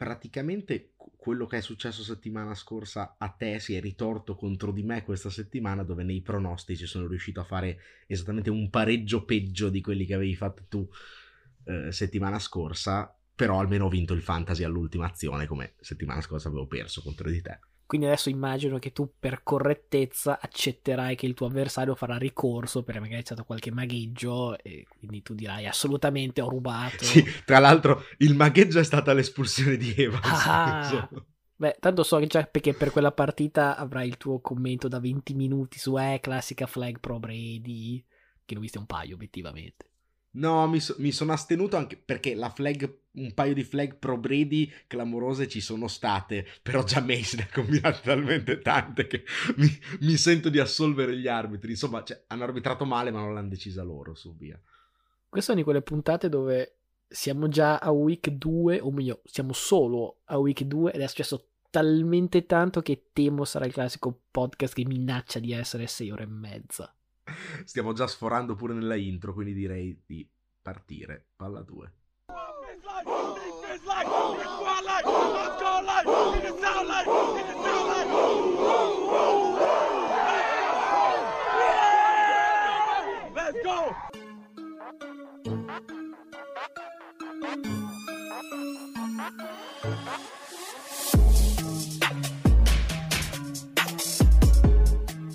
praticamente quello che è successo settimana scorsa a te si è ritorto contro di me questa settimana dove nei pronostici sono riuscito a fare esattamente un pareggio peggio di quelli che avevi fatto tu eh, settimana scorsa però almeno ho vinto il fantasy all'ultima azione come settimana scorsa avevo perso contro di te quindi adesso immagino che tu per correttezza accetterai che il tuo avversario farà ricorso perché magari c'è stato qualche magheggio e quindi tu dirai assolutamente ho rubato. Sì, tra l'altro il magheggio è stata l'espulsione di Evans. Ah, beh, tanto so che già perché per quella partita avrai il tuo commento da 20 minuti su eh, classica flag pro Brady, che ne ho viste un paio obiettivamente. No, mi, so, mi, sono astenuto anche perché la flag, un paio di flag pro Brady clamorose ci sono state, però già Mace ne ha combinate talmente tante che mi, mi, sento di assolvere gli arbitri. Insomma, cioè, hanno arbitrato male, ma non l'hanno decisa loro, su via. Queste sono di quelle puntate dove siamo già a week 2, o meglio, siamo solo a week 2 ed è successo talmente tanto che temo sarà il classico podcast che minaccia di essere 6 ore e mezza. Stiamo già sforando pure nella intro, quindi direi di partire. Palla 2.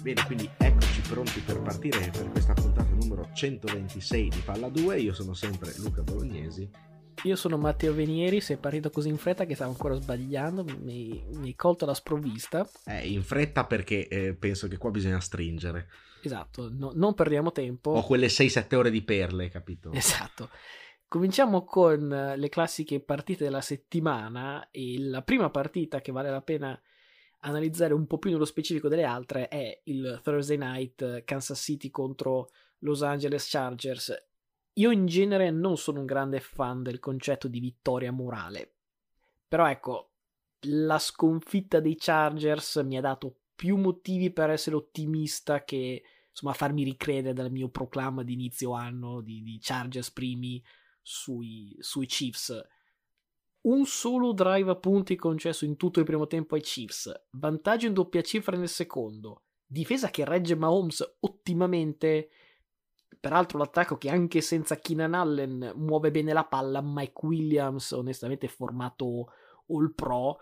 Bene, quindi eccoci pronti per partire per questa puntata numero 126 di Palla 2. Io sono sempre Luca Bolognesi. Io sono Matteo Venieri, sei partito così in fretta che stavo ancora sbagliando, mi, mi hai colto la sprovvista. Eh, in fretta perché eh, penso che qua bisogna stringere. Esatto, no, non perdiamo tempo. Ho quelle 6-7 ore di perle, capito? Esatto. Cominciamo con le classiche partite della settimana e la prima partita che vale la pena analizzare un po' più nello specifico delle altre è il Thursday night Kansas City contro Los Angeles Chargers. Io in genere non sono un grande fan del concetto di vittoria morale, però ecco, la sconfitta dei Chargers mi ha dato più motivi per essere ottimista che insomma farmi ricredere dal mio proclama di inizio anno di, di Chargers primi sui, sui Chiefs. Un solo drive a punti concesso in tutto il primo tempo ai Chiefs, vantaggio in doppia cifra nel secondo, difesa che regge Mahomes ottimamente, peraltro l'attacco che anche senza Keenan Allen muove bene la palla, Mike Williams onestamente formato all pro,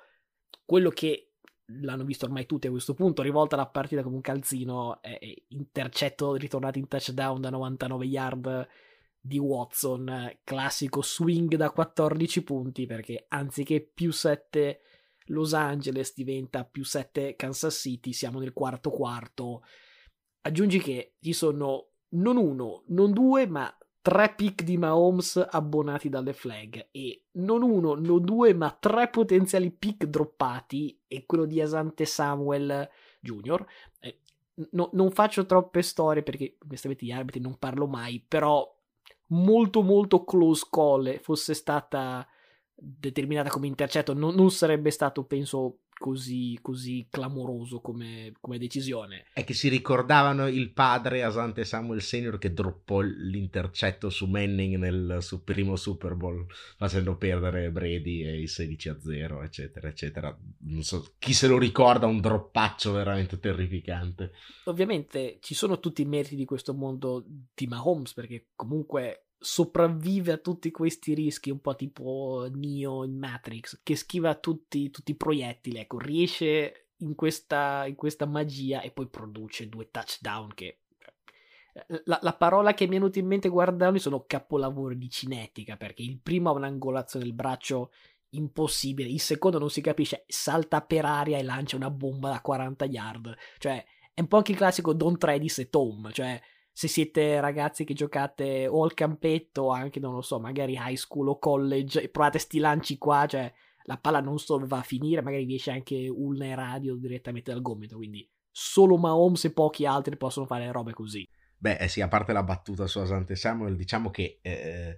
quello che l'hanno visto ormai tutti a questo punto, rivolta la partita come un calzino, è intercetto ritornato in touchdown da 99 yard di Watson, classico swing da 14 punti perché anziché più 7 Los Angeles diventa più 7 Kansas City, siamo nel quarto quarto. Aggiungi che ci sono non uno, non due, ma tre pick di Mahomes abbonati dalle flag e non uno, non due, ma tre potenziali pick droppati e quello di Asante Samuel Jr. Eh, no, non faccio troppe storie perché onestamente gli arbitri non parlo mai, però molto molto close call fosse stata determinata come intercetto non, non sarebbe stato penso così, così clamoroso come, come, decisione. È che si ricordavano il padre Asante Samuel Senior che droppò l'intercetto su Manning nel su primo Super Bowl facendo perdere Brady e i 16 a 0 eccetera eccetera. Non so chi se lo ricorda un droppaccio veramente terrificante. Ovviamente ci sono tutti i meriti di questo mondo di Mahomes perché comunque sopravvive a tutti questi rischi, un po' tipo Neo in Matrix, che schiva tutti, tutti i proiettili, ecco, riesce in questa, in questa magia e poi produce due touchdown che... Eh, la, la, parola che mi è venuta in mente guardando sono capolavori di cinetica, perché il primo ha un'angolazione del braccio impossibile, il secondo non si capisce, salta per aria e lancia una bomba da 40 yard, cioè è un po' anche il classico Don't Try This at Home, cioè se siete ragazzi che giocate o al campetto anche, non lo so, magari high school o college e provate sti lanci qua, cioè la palla non solo va a finire, magari riesce anche e radio direttamente dal gomito, quindi solo Mahomes e pochi altri possono fare robe così. Beh, eh sì, a parte la battuta su Asante Samuel, diciamo che eh,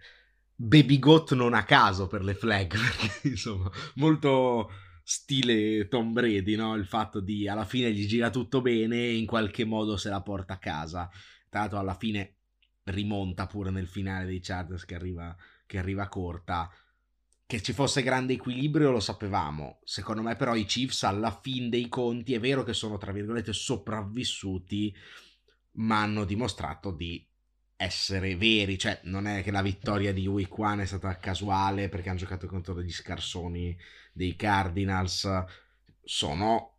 Baby Goat non a caso per le flag, perché insomma, molto stile Tom Brady, no? Il fatto di alla fine gli gira tutto bene e in qualche modo se la porta a casa. Tra alla fine rimonta pure nel finale dei Chargers che arriva, che arriva corta. che ci fosse grande equilibrio lo sapevamo. Secondo me, però, i Chiefs alla fin dei conti è vero che sono tra virgolette sopravvissuti, ma hanno dimostrato di essere veri. Cioè, non è che la vittoria di Week 1 è stata casuale perché hanno giocato contro degli scarsoni dei Cardinals. Sono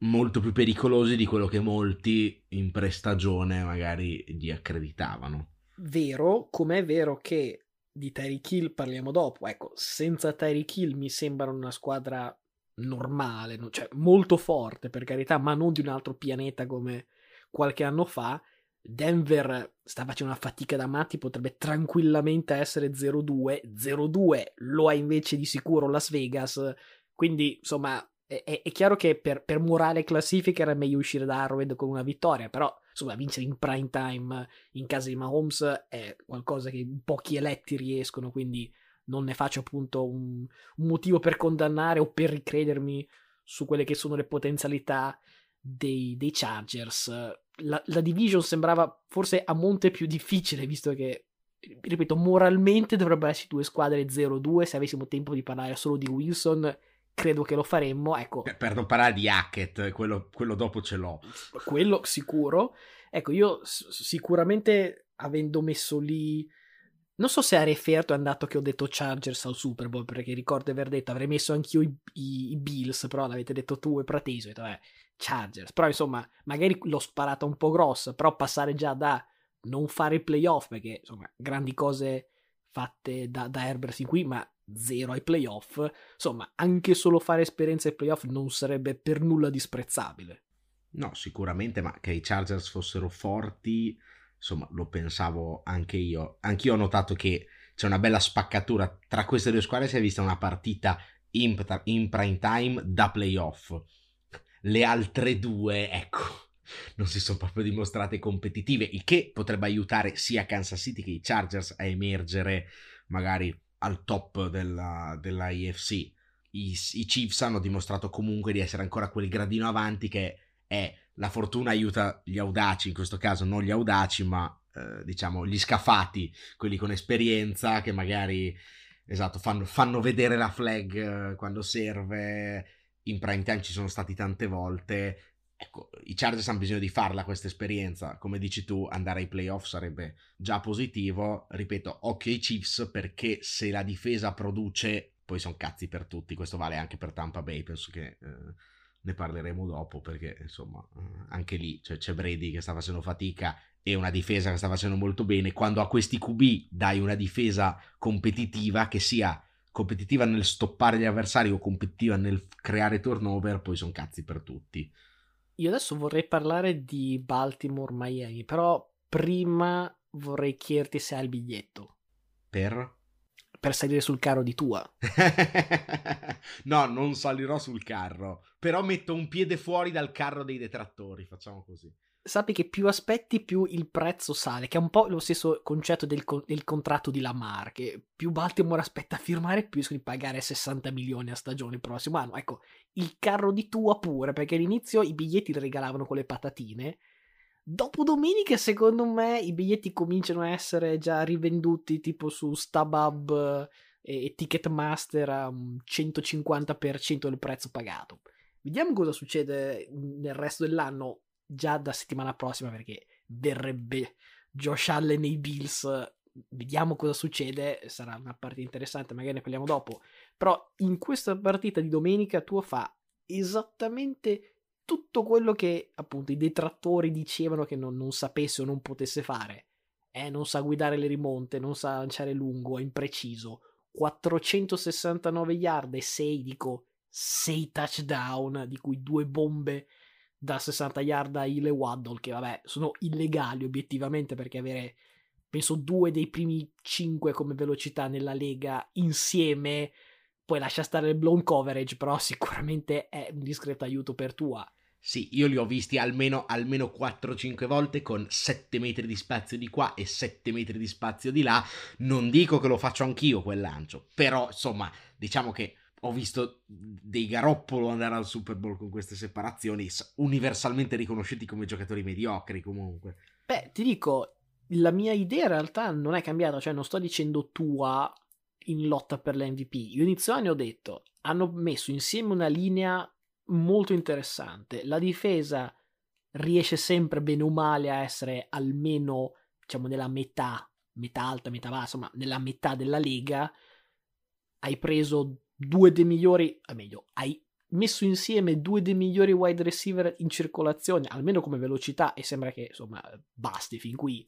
molto più pericolosi di quello che molti in prestagione magari gli accreditavano. Vero, come è vero che di Tyreek Hill parliamo dopo. Ecco, senza Tyreek Hill mi sembra una squadra normale, cioè molto forte per carità, ma non di un altro pianeta come qualche anno fa. Denver sta facendo una fatica da matti, potrebbe tranquillamente essere 0-2. 0-2 lo ha invece di sicuro Las Vegas. Quindi, insomma, è, è chiaro che per, per, morale classifica era meglio uscire da Arrowhead con una vittoria, però insomma vincere in prime time in casa di Mahomes è qualcosa che pochi eletti riescono, quindi non ne faccio appunto un, un motivo per condannare o per ricredermi su quelle che sono le potenzialità dei, dei Chargers. La, la, division sembrava forse a monte più difficile, visto che, ripeto, moralmente dovrebbero esserci due squadre 0-2 se avessimo tempo di parlare solo di Wilson credo che lo faremmo. Ecco. Per, per non parlare di Hackett, quello, quello, dopo ce l'ho. Quello sicuro. Ecco, io sicuramente avendo messo lì. Non so se a referto è andato che ho detto Chargers al Super Bowl, perché ricordo di aver detto avrei messo anch'io i, i, i Bills, però l'avete detto tu e Prateso, ho detto eh, Chargers. Però insomma, magari l'ho sparata un po' grossa, però passare già da non fare i playoff, perché insomma, grandi cose fatte da, da Herbert in qui, ma zero ai playoff, insomma, anche solo fare esperienza ai playoff non sarebbe per nulla disprezzabile. No, sicuramente, ma che i Chargers fossero forti, insomma, lo pensavo anche io. Anch'io ho notato che c'è una bella spaccatura tra queste due squadre. Si è vista una partita in, in prime time da playoff. Le altre due, ecco, non si sono proprio dimostrate competitive, il che potrebbe aiutare sia Kansas City che i Chargers a emergere magari al top della, della IFC. I, I, Chiefs hanno dimostrato comunque di essere ancora quel gradino avanti che è la fortuna aiuta gli audaci, in questo caso non gli audaci, ma eh, diciamo gli scafati, quelli con esperienza che magari esatto, fanno, fanno vedere la flag eh, quando serve. In prime time ci sono stati tante volte ecco, i Chargers hanno bisogno di farla questa esperienza. Come dici tu, andare ai playoff sarebbe già positivo. Ripeto, occhio ai Chiefs perché se la difesa produce, poi sono cazzi per tutti. Questo vale anche per Tampa Bay. Penso che eh, ne parleremo dopo perché insomma, eh, anche lì cioè, c'è Brady che sta facendo fatica e una difesa che sta facendo molto bene. Quando a questi QB dai una difesa competitiva che sia competitiva nel stoppare gli avversari o competitiva nel creare turnover, poi sono cazzi per tutti. Io adesso vorrei parlare di Baltimore-Miami, però prima vorrei chiederti se hai il biglietto. Per? Per salire sul carro di tua. no, non salirò sul carro, però metto un piede fuori dal carro dei detrattori, facciamo così sappi che più aspetti più il prezzo sale, che è un po' lo stesso concetto del, del contratto di Lamar, che più Baltimore aspetta a firmare, più riescono di pagare 60 milioni a stagione il prossimo anno. Ecco, il carro di tua pure, perché all'inizio i biglietti li regalavano con le patatine. Dopo domenica, secondo me, i biglietti cominciano a essere già rivenduti tipo su StubHub e Ticketmaster a un 150% del prezzo pagato. Vediamo cosa succede nel resto dell'anno già da settimana prossima perché verrebbe Josh Allen nei Bills. Vediamo cosa succede, sarà una partita interessante, magari ne parliamo dopo. Però in questa partita di domenica tuo fa esattamente tutto quello che appunto i detrattori dicevano che non, non sapesse o non potesse fare. Eh, non sa guidare le rimonte, non sa lanciare lungo, è impreciso. 469 yard e 6, dico 6 touchdown, di cui due bombe da 60 yard a Hill e Waddle, che vabbè sono illegali obiettivamente perché avere penso due dei primi cinque come velocità nella lega insieme, poi lascia stare il blown coverage, però sicuramente è un discreto aiuto per tua. Sì, io li ho visti almeno, almeno 4-5 volte con 7 metri di spazio di qua e 7 metri di spazio di là. Non dico che lo faccio anch'io quel lancio, però insomma, diciamo che ho visto dei Garoppolo andare al Super Bowl con queste separazioni, universalmente riconosciuti come giocatori mediocri comunque. Beh, ti dico, la mia idea in realtà non è cambiata, cioè non sto dicendo tua, in lotta per l'MVP. Io inizio anni ho detto, hanno messo insieme una linea molto interessante. La difesa riesce sempre bene o male a essere almeno, diciamo, nella metà, metà alta, metà bassa, insomma, nella metà della lega. Hai preso due dei migliori, o meglio, hai messo insieme due dei migliori wide receiver in circolazione, almeno come velocità, e sembra che, insomma, basti fin qui.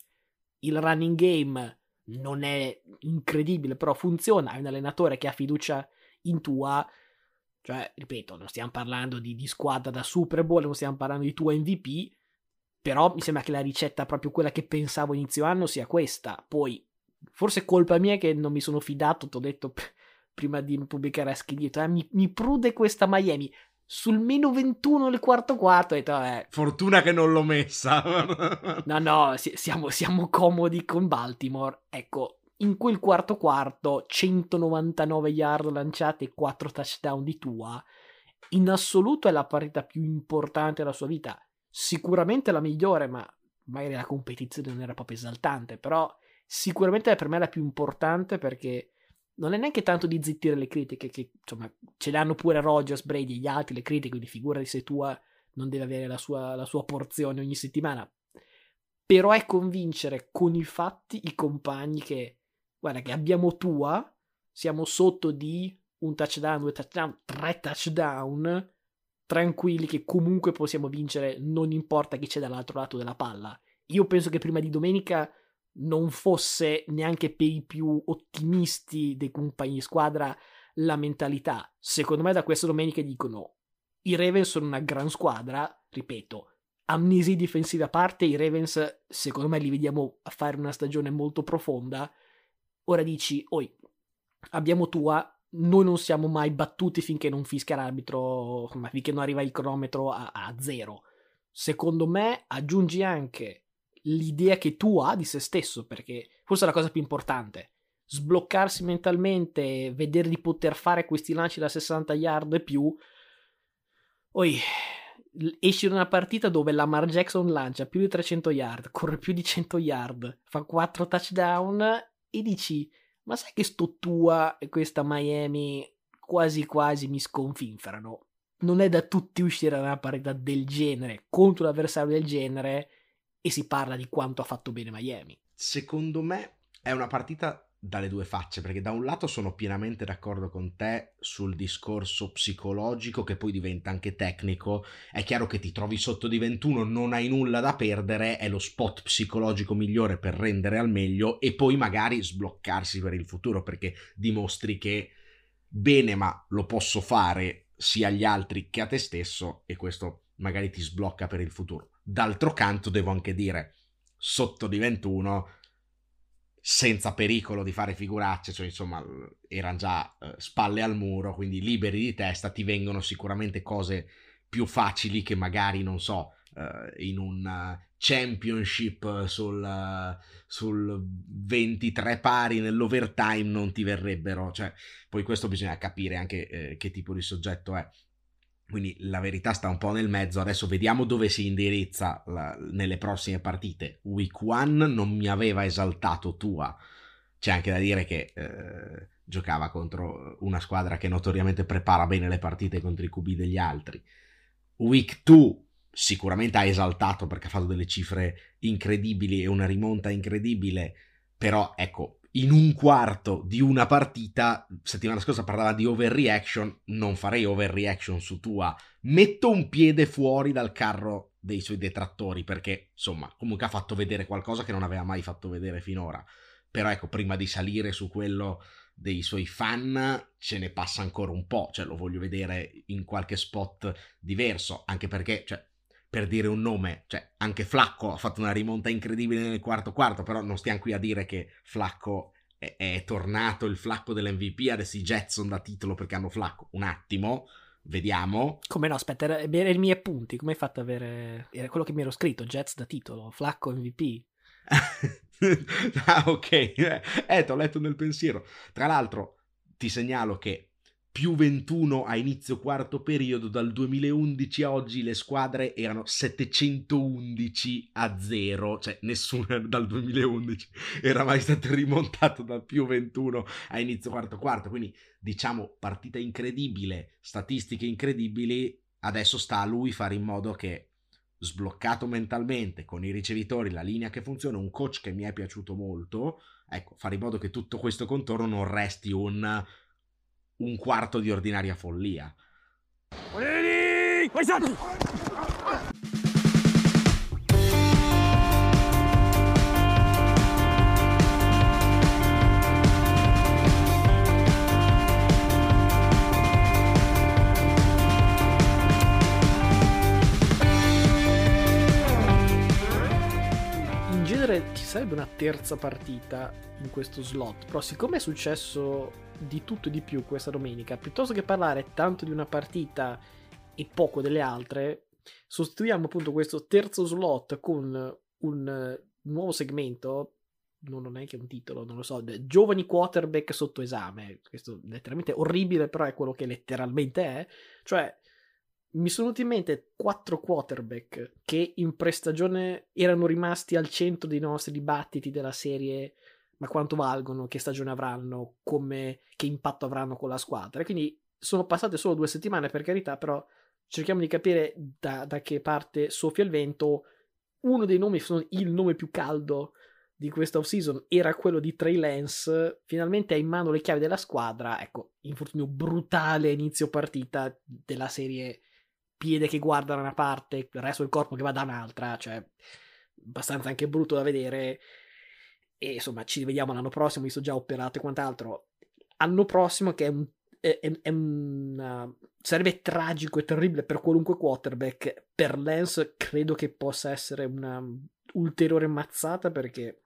Il running game non è incredibile, però funziona. Hai un allenatore che ha fiducia in tua. Cioè, ripeto, non stiamo parlando di, di squadra da Super Bowl, non stiamo parlando di tua MVP. Però mi sembra che la ricetta, proprio quella che pensavo inizio anno, sia questa. Poi, forse colpa mia che non mi sono fidato, ti ho detto prima di pubblicare a schedito, eh, mi, mi prude questa Miami sul meno 21 nel quarto quarto. Detto, eh. Fortuna che non l'ho messa. no, no, siamo, siamo comodi con Baltimore. Ecco, in quel quarto quarto, 199 yard lanciate e 4 touchdown di Tua. In assoluto è la partita più importante della sua vita. Sicuramente la migliore, ma magari la competizione non era proprio esaltante. Però sicuramente per me la più importante perché non è neanche tanto di zittire le critiche, che insomma ce le hanno pure Rogers, Brady e gli altri, le critiche, quindi figurati se tua non deve avere la sua, la sua porzione ogni settimana. Però è convincere con i fatti i compagni che, guarda, che abbiamo tua, siamo sotto di un touchdown, due touchdown, tre touchdown, tranquilli che comunque possiamo vincere, non importa chi c'è dall'altro lato della palla. Io penso che prima di domenica non fosse neanche per i più ottimisti dei compagni di squadra la mentalità. Secondo me da questa domenica dicono i Ravens sono una gran squadra, ripeto, amnesie difensive a parte, i Ravens secondo me li vediamo a fare una stagione molto profonda. Ora dici, oi, abbiamo tua, noi non siamo mai battuti finché non fischia l'arbitro, finché non arriva il cronometro a, a zero. Secondo me aggiungi anche l'idea che tu ha di se stesso, perché forse è la cosa più importante. Sbloccarsi mentalmente, vedere di poter fare questi lanci da 60 yard e più. Poi esci da una partita dove Lamar Jackson lancia più di 300 yard, corre più di 100 yard, fa 4 touchdown e dici, ma sai che sto tua e questa Miami quasi quasi mi sconfinferano. Non è da tutti uscire da una partita del genere contro un avversario del genere e si parla di quanto ha fatto bene Miami. Secondo me è una partita dalle due facce, perché da un lato sono pienamente d'accordo con te sul discorso psicologico che poi diventa anche tecnico. È chiaro che ti trovi sotto di 21, non hai nulla da perdere, è lo spot psicologico migliore per rendere al meglio e poi magari sbloccarsi per il futuro, perché dimostri che bene, ma lo posso fare sia agli altri che a te stesso e questo magari ti sblocca per il futuro. D'altro canto devo anche dire, sotto di 21, senza pericolo di fare figuracce, cioè insomma erano già eh, spalle al muro, quindi liberi di testa, ti vengono sicuramente cose più facili che magari, non so, eh, in un uh, championship sul, uh, sul 23 pari nell'overtime non ti verrebbero, cioè poi questo bisogna capire anche eh, che tipo di soggetto è. Quindi la verità sta un po' nel mezzo. Adesso vediamo dove si indirizza la, nelle prossime partite. Week 1 non mi aveva esaltato Tua. C'è anche da dire che eh, giocava contro una squadra che notoriamente prepara bene le partite contro i QB degli altri. Week 2 sicuramente ha esaltato perché ha fatto delle cifre incredibili e una rimonta incredibile. Però ecco, in un quarto di una partita, settimana scorsa parlava di overreaction, non farei overreaction su tua, metto un piede fuori dal carro dei suoi detrattori perché insomma comunque ha fatto vedere qualcosa che non aveva mai fatto vedere finora, però ecco prima di salire su quello dei suoi fan ce ne passa ancora un po', cioè lo voglio vedere in qualche spot diverso, anche perché cioè, per dire un nome, cioè anche Flacco ha fatto una rimonta incredibile nel quarto quarto, però non stiamo qui a dire che Flacco è, è tornato il Flacco dell'MVP, adesso i Jetson da titolo perché hanno Flacco. Un attimo, vediamo. Come no, aspetta, era, era i miei appunti, come hai fatto ad avere... Era quello che mi ero scritto, Jets da titolo, Flacco MVP. ah, ok, eh, ti ho letto nel pensiero. Tra l'altro, ti segnalo che più 21 a inizio quarto periodo, dal 2011 a oggi le squadre erano 711 a 0, cioè nessuna dal 2011 era mai stato rimontato dal più 21 a inizio quarto quarto, quindi diciamo partita incredibile, statistiche incredibili, adesso sta a lui fare in modo che sbloccato mentalmente, con i ricevitori, la linea che funziona, un coach che mi è piaciuto molto, ecco, fare in modo che tutto questo contorno non resti un un quarto di ordinaria follia. Sarebbe una terza partita in questo slot, però siccome è successo di tutto e di più questa domenica, piuttosto che parlare tanto di una partita e poco delle altre, sostituiamo appunto questo terzo slot con un nuovo segmento non ho neanche un titolo, non lo so, giovani quarterback sotto esame, questo letteralmente orribile, però è quello che letteralmente è, cioè mi sono venuti in mente quattro quarterback che in prestagione erano rimasti al centro dei nostri dibattiti della serie ma quanto valgono, che stagione avranno, come, che impatto avranno con la squadra. Quindi sono passate solo due settimane, per carità, però cerchiamo di capire da, da che parte soffia il vento. Uno dei nomi, il nome più caldo di questa off-season era quello di Trey Lance. Finalmente ha in mano le chiavi della squadra. Ecco, infortunio brutale inizio partita della serie piede che guarda da una parte, il resto del corpo che va da un'altra, cioè abbastanza anche brutto da vedere e insomma ci vediamo l'anno prossimo, visto già operato e quant'altro. Anno prossimo che è un, è, è, è un sarebbe tragico e terribile per qualunque quarterback. Per Lance credo che possa essere una ulteriore mazzata perché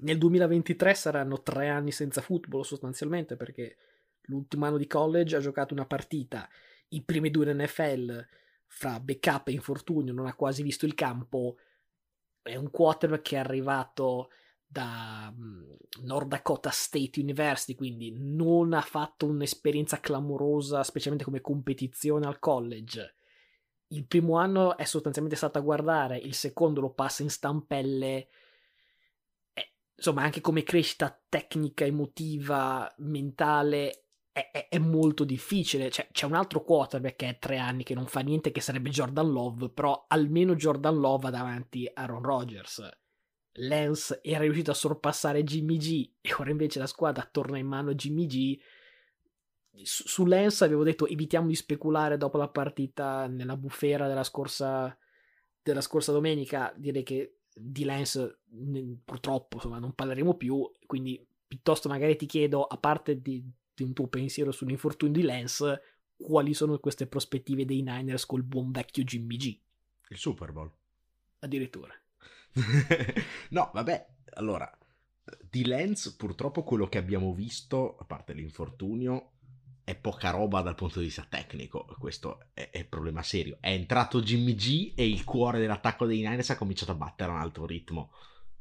nel 2023 saranno tre anni senza football sostanzialmente perché l'ultimo anno di college ha giocato una partita, i primi due in NFL fra backup e infortunio, non ha quasi visto il campo. È un quarterback che è arrivato da mm, North Dakota State University, quindi non ha fatto un'esperienza clamorosa, specialmente come competizione al college. Il primo anno è sostanzialmente stato a guardare, il secondo lo passa in stampelle. Eh, insomma, anche come crescita tecnica, emotiva, mentale, è, è, è molto difficile. Cioè, c'è un altro quarterback che è tre anni che non fa niente, che sarebbe Jordan Love, però almeno Jordan Love ha davanti a Aaron Rodgers Lance era riuscito a sorpassare Jimmy G e ora invece la squadra torna in mano a Jimmy G. Su, su Lance avevo detto evitiamo di speculare dopo la partita nella bufera della scorsa, della scorsa domenica. Direi che di Lance purtroppo insomma, non parleremo più, quindi piuttosto magari ti chiedo, a parte di un tuo pensiero sull'infortunio di Lance, quali sono queste prospettive dei Niners col buon vecchio Jimmy G? Il Super Bowl. Addirittura. no, vabbè, allora, di Lens purtroppo quello che abbiamo visto, a parte l'infortunio, è poca roba dal punto di vista tecnico, questo è, è problema serio. È entrato Jimmy G e il cuore dell'attacco dei Niners ha cominciato a battere a un altro ritmo,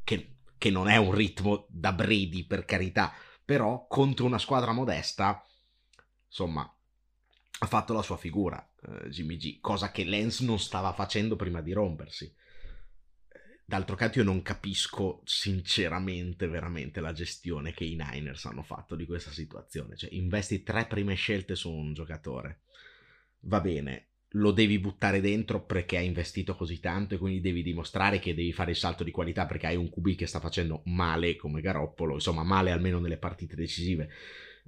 che, che non è un ritmo da Brady, per carità, però contro una squadra modesta, insomma, ha fatto la sua figura uh, Jimmy G, cosa che Lens non stava facendo prima di rompersi. D'altro canto io non capisco sinceramente veramente la gestione che i Niners hanno fatto di questa situazione. Cioè, investi tre prime scelte su un giocatore. Va bene, lo devi buttare dentro perché hai investito così tanto e quindi devi dimostrare che devi fare il salto di qualità perché hai un QB che sta facendo male come Garoppolo, insomma male almeno nelle partite decisive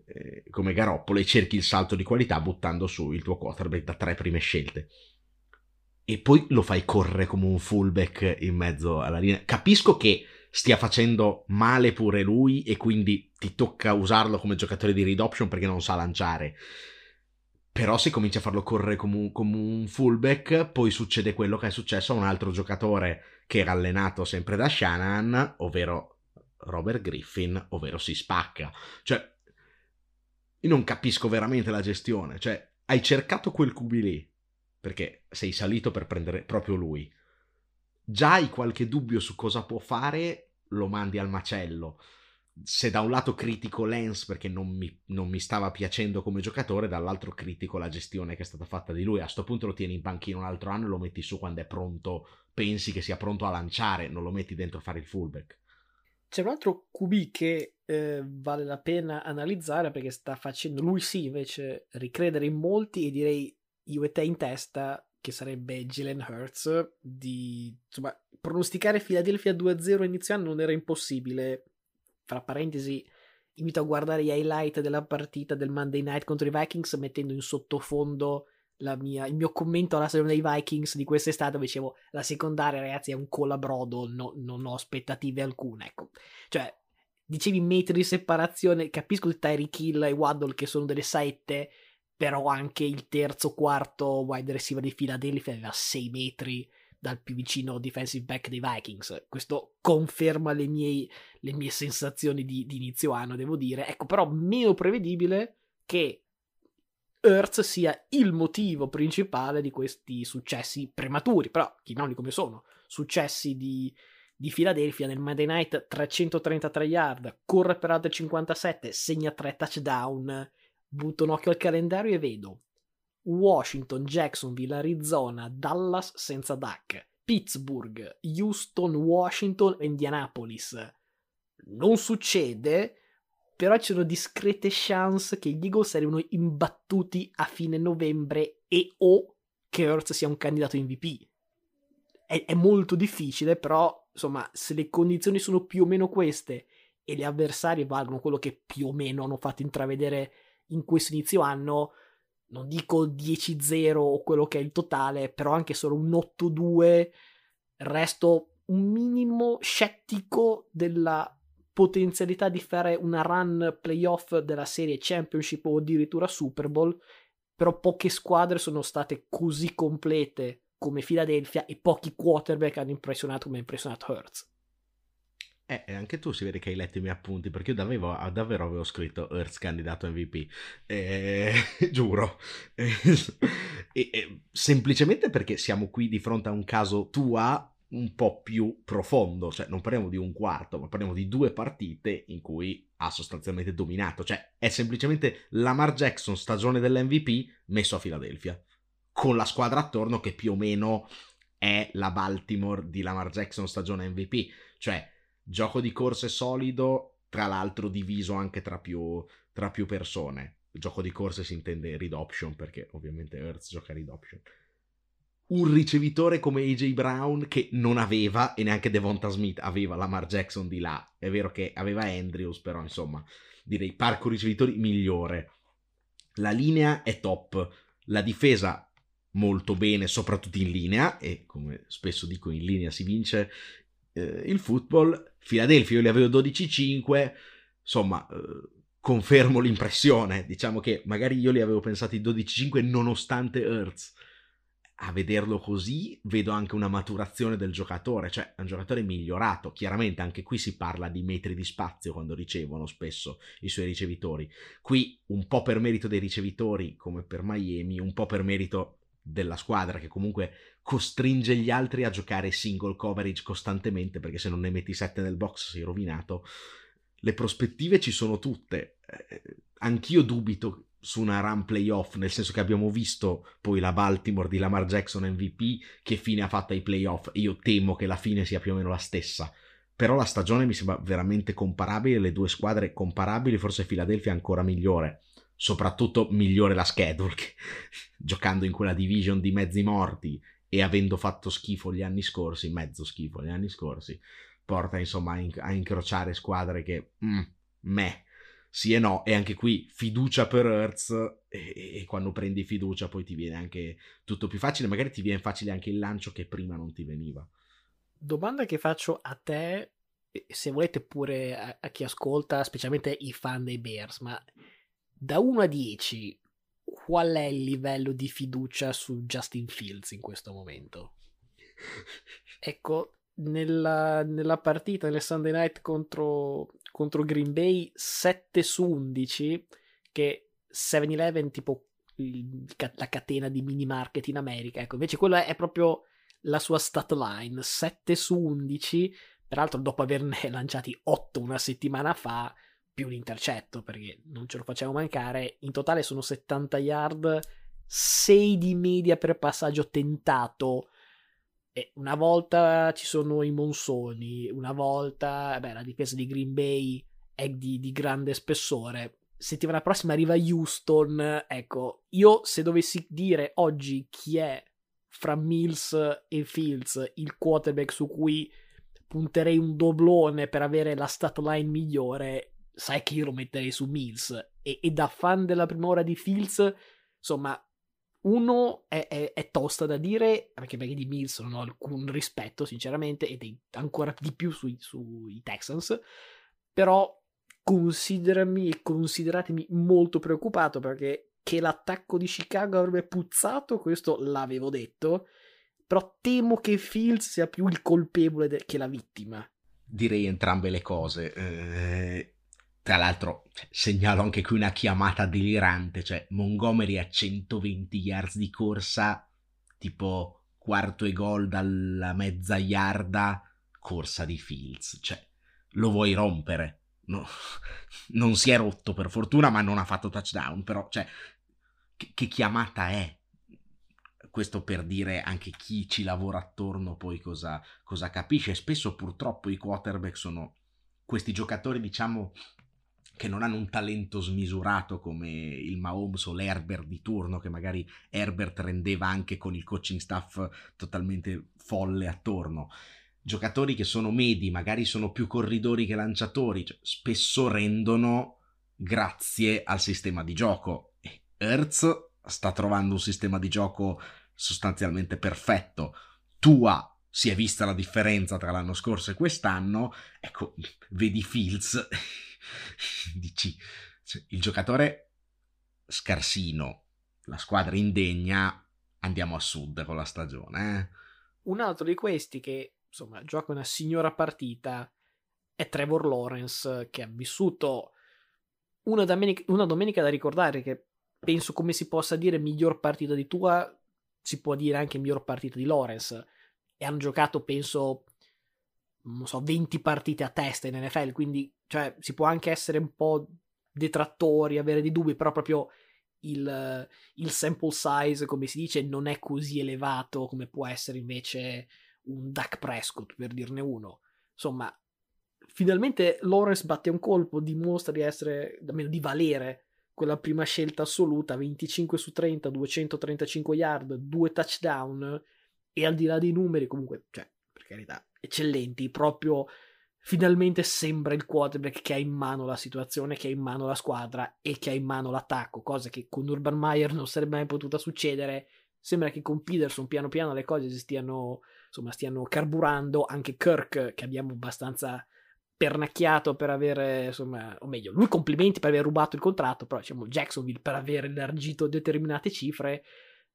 eh, come Garoppolo e cerchi il salto di qualità buttando su il tuo quarterback da tre prime scelte e poi lo fai correre come un fullback in mezzo alla linea. Capisco che stia facendo male pure lui e quindi ti tocca usarlo come giocatore di read option perché non sa lanciare. Però se cominci a farlo correre come un, come un fullback, poi succede quello che è successo a un altro giocatore che era allenato sempre da Shannon, ovvero Robert Griffin, ovvero si spacca. Cioè, io non capisco veramente la gestione. Cioè, hai cercato quel QB lì, perché sei salito per prendere proprio lui. Già hai qualche dubbio su cosa può fare, lo mandi al macello. Se da un lato critico Lens perché non mi, non mi, stava piacendo come giocatore, dall'altro critico la gestione che è stata fatta di lui. A questo punto lo tieni in panchina un altro anno e lo metti su quando è pronto, pensi che sia pronto a lanciare, non lo metti dentro a fare il fullback. C'è un altro QB che eh, vale la pena analizzare perché sta facendo lui sì invece ricredere in molti e direi io e te in testa che sarebbe Jalen Hurts di insomma pronosticare Philadelphia 2-0 inizio anno non era impossibile fra parentesi invito a guardare gli highlight della partita del Monday Night contro i Vikings mettendo in sottofondo mia, il mio commento alla stagione dei Vikings di quest'estate dove dicevo la secondaria ragazzi è un colabrodo no, non ho aspettative alcune ecco. Cioè dicevi metri di separazione capisco il Tyreek Hill e Waddle che sono delle saette però anche il terzo quarto wide receiver di Philadelphia aveva 6 metri dal più vicino defensive back dei Vikings. Questo conferma le mie, le mie sensazioni di, di, inizio anno, devo dire. Ecco, però meno prevedibile che Earth sia il motivo principale di questi successi prematuri, però chiamiamoli come sono, successi di, di Philadelphia nel Monday Night 333 yard, corre per altre 57, segna 3 touchdown, butto un occhio al calendario e vedo Washington, Jacksonville, Arizona, Dallas senza Duck, Pittsburgh, Houston, Washington Indianapolis. Non succede, però ci sono discrete chance che gli Eagles arrivino imbattuti a fine novembre e o che Hurts sia un candidato MVP. È, è molto difficile, però insomma, se le condizioni sono più o meno queste e gli avversari valgono quello che più o meno hanno fatto intravedere in questo inizio anno, non dico 10-0 o quello che è il totale, però anche solo un 8-2, resto un minimo scettico della potenzialità di fare una run playoff della serie Championship o addirittura Super Bowl, però poche squadre sono state così complete come Philadelphia e pochi quarterback hanno impressionato come ha impressionato Hurts. Eh, anche tu si vede che hai letto i miei appunti, perché io davvero, davvero avevo scritto Earth candidato MVP. Eh, giuro. e, e, semplicemente perché siamo qui di fronte a un caso tua un po' più profondo, cioè non parliamo di un quarto, ma parliamo di due partite in cui ha sostanzialmente dominato, cioè è semplicemente Lamar Jackson stagione dell'MVP messo a Philadelphia, con la squadra attorno che più o meno è la Baltimore di Lamar Jackson stagione MVP, cioè Gioco di corse solido, tra l'altro diviso anche tra più, tra più persone. Gioco di corse si intende read option perché ovviamente Earth gioca read option. Un ricevitore come AJ Brown che non aveva, e neanche Devonta Smith aveva Lamar Jackson di là. È vero che aveva Andrews, però insomma, direi parco ricevitori migliore. La linea è top, la difesa molto bene, soprattutto in linea, e come spesso dico in linea si vince eh, il football. Philadelphia io li avevo 12-5, insomma, eh, confermo l'impressione. Diciamo che magari io li avevo pensati 12-5 nonostante Hertz. A vederlo così vedo anche una maturazione del giocatore, cioè un giocatore migliorato. Chiaramente anche qui si parla di metri di spazio quando ricevono spesso i suoi ricevitori. Qui un po' per merito dei ricevitori, come per Miami, un po' per merito della squadra che comunque costringe gli altri a giocare single coverage costantemente perché se non ne metti 7 nel box sei rovinato. Le prospettive ci sono tutte. Eh, anch'io dubito su una run playoff, nel senso che abbiamo visto poi la Baltimore di Lamar Jackson MVP che fine ha fatto ai playoff. Io temo che la fine sia più o meno la stessa. Però la stagione mi sembra veramente comparabile, le due squadre comparabili, forse Philadelphia è ancora migliore soprattutto migliore la schedule che, giocando in quella division di mezzi morti e avendo fatto schifo gli anni scorsi, mezzo schifo gli anni scorsi, porta insomma a, inc- a incrociare squadre che mm, me sì e no, e anche qui fiducia per Hertz e, e, quando prendi fiducia poi ti viene anche tutto più facile, magari ti viene facile anche il lancio che prima non ti veniva. Domanda che faccio a te, se volete pure a, a chi ascolta, specialmente i fan dei Bears, ma da 1 a 10, qual è il livello di fiducia su Justin Fields in questo momento? Ecco, nella, nella partita nel Sunday night contro, contro Green Bay 7 su 11, che 7-Eleven tipo la catena di mini market in America, ecco, invece quella è proprio la sua stat line, 7 su 11 Peraltro, dopo averne lanciati 8 una settimana fa, più un intercetto, perché non ce lo facciamo mancare, in totale sono 70 yard, 6 di media per passaggio tentato. E una volta ci sono i monsoni, una volta beh, la difesa di Green Bay è di, di grande spessore. Settimana prossima arriva Houston. Ecco, io se dovessi dire oggi chi è fra Mills e Fields il quarterback su cui punterei un doblone per avere la stat line migliore, sai che io lo metterei su Mills. E, e da fan della prima ora di Fields, insomma, uno è, è, è, tosta da dire, perché, perché di Mills non ho alcun rispetto, sinceramente, ed è ancora di più sui, sui Texans. Però considerami e consideratemi molto preoccupato perché che l'attacco di Chicago avrebbe puzzato, questo l'avevo detto, però temo che Fields sia più il colpevole de- che la vittima. Direi entrambe le cose. Eh, tra l'altro segnalo anche qui una chiamata delirante, cioè Montgomery a 120 yards di corsa, tipo quarto e gol dalla mezza yarda, corsa di Fields, cioè lo vuoi rompere? no, non si è rotto per fortuna, ma non ha fatto touchdown. Però, cioè, che, che, chiamata è? Questo per dire anche chi ci lavora attorno poi cosa, cosa capisce. Spesso purtroppo i quarterback sono questi giocatori, diciamo, che non hanno un talento smisurato come il Mahomes o l'Herbert di turno, che magari Herbert rendeva anche con il coaching staff totalmente folle attorno giocatori che sono medi, magari sono più corridori che lanciatori, cioè, spesso rendono grazie al sistema di gioco. Hertz sta trovando un sistema di gioco sostanzialmente perfetto. Tua si è vista la differenza tra l'anno scorso e quest'anno. Ecco, vedi Fields, dici, cioè, il giocatore scarsino, la squadra indegna, andiamo a sud con la stagione. Eh? Un altro di questi che insomma, gioca una signora partita, è Trevor Lawrence che ha vissuto una domenica, una domenica da ricordare che penso come si possa dire miglior partita di tua, si può dire anche miglior partita di Lawrence. E hanno giocato, penso, non so, 20 partite a testa in NFL, quindi cioè, si può anche essere un po' detrattori, avere dei dubbi, però proprio il, il sample size, come si dice, non è così elevato come può essere invece un Dak Prescott, per dirne uno. Insomma, finalmente Lawrence batte un colpo, dimostra di essere, almeno di valere quella prima scelta assoluta, 25 su 30, 235 yard, due touchdown e al di là dei numeri comunque, cioè, carità, eccellenti, proprio finalmente sembra il quarterback che ha in mano la situazione, che ha in mano la squadra e che ha in mano l'attacco, cosa che con Urban Meyer non sarebbe mai potuta succedere. Sembra che con Peterson piano piano le cose si stiano insomma stiano carburando anche Kirk che abbiamo abbastanza pernacchiato per avere, insomma, o meglio, lui complimenti per aver rubato il contratto, però diciamo Jacksonville per aver elargito determinate cifre.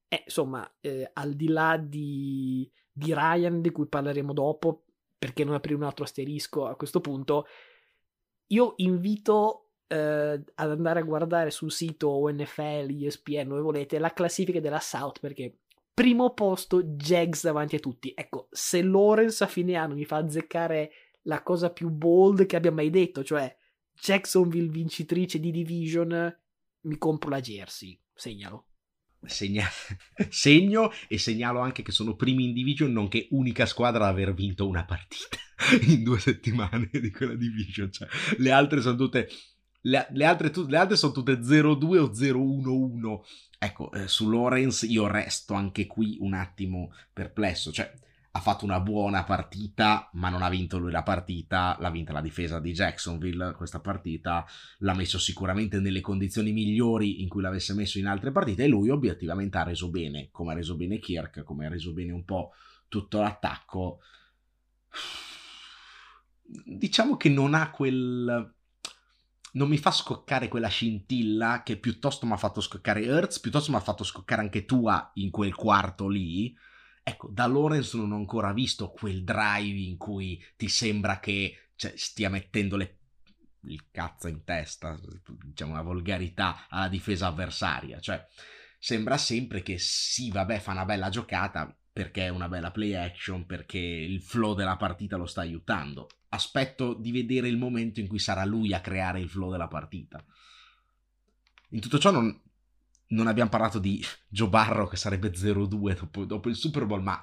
E insomma, eh, al di là di, di Ryan, di cui parleremo dopo, perché non aprire un altro asterisco a questo punto, io invito eh, ad andare a guardare sul sito ONFL, ESPN, dove volete, la classifica della South, perché primo posto Jags davanti a tutti. Ecco, se Lawrence a fine anno mi fa azzeccare la cosa più bold che abbia mai detto, cioè Jacksonville vincitrice di division, mi compro la jersey. Segnalo. Segna... Segno e segnalo anche che sono primi in division, nonché unica squadra ad aver vinto una partita in due settimane di quella division. Cioè, le altre sono tutte. Le, le, altre, le altre sono tutte 0-2 o 0-1-1 Ecco, eh, su Lorenz io resto anche qui un attimo perplesso, cioè ha fatto una buona partita, ma non ha vinto lui la partita, l'ha vinta la difesa di Jacksonville questa partita, l'ha messo sicuramente nelle condizioni migliori in cui l'avesse messo in altre partite e lui obiettivamente ha reso bene, come ha reso bene Kirk, come ha reso bene un po' tutto l'attacco. Diciamo che non ha quel non mi fa scoccare quella scintilla che piuttosto mi ha fatto scoccare Hertz, piuttosto mi ha fatto scoccare anche Tua in quel quarto lì. Ecco, da Lorenz non ho ancora visto quel drive in cui ti sembra che cioè, stia mettendo le, il cazzo in testa, diciamo una volgarità alla difesa avversaria. Cioè, sembra sempre che sì, vabbè, fa una bella giocata, perché è una bella play action, perché il flow della partita lo sta aiutando. Aspetto di vedere il momento in cui sarà lui a creare il flow della partita. In tutto ciò non, non abbiamo parlato di Joe Barro che sarebbe 0-2 dopo, dopo, il Super Bowl, ma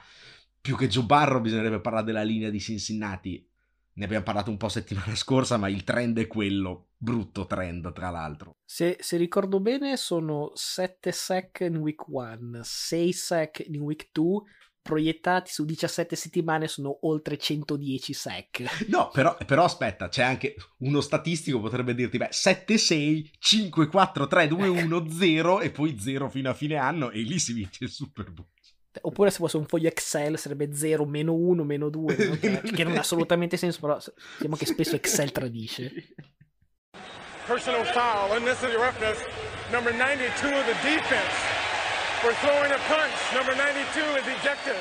più che Joe Barro bisognerebbe parlare della linea di Cincinnati. Ne abbiamo parlato un po' settimana scorsa, ma il trend è quello, brutto trend tra l'altro. Se, se ricordo bene sono 7 sack in week 1, 6 sack in week 2, proiettati su 17 settimane sono oltre 110 sec. No, però, però, aspetta, c'è anche uno statistico potrebbe dirti, beh, 7, 6, 5, 4, 3, 2, 1, 0 e poi 0 fino a fine anno e lì si vince il Super Bowl. Oppure se fosse un foglio Excel sarebbe 0, meno 1, meno 2, no? che, che, non ha assolutamente senso, però diciamo che spesso Excel tradisce. Personal foul, unnecessary roughness, number 92 of the defense for throwing a punch. Number 92 is ejected.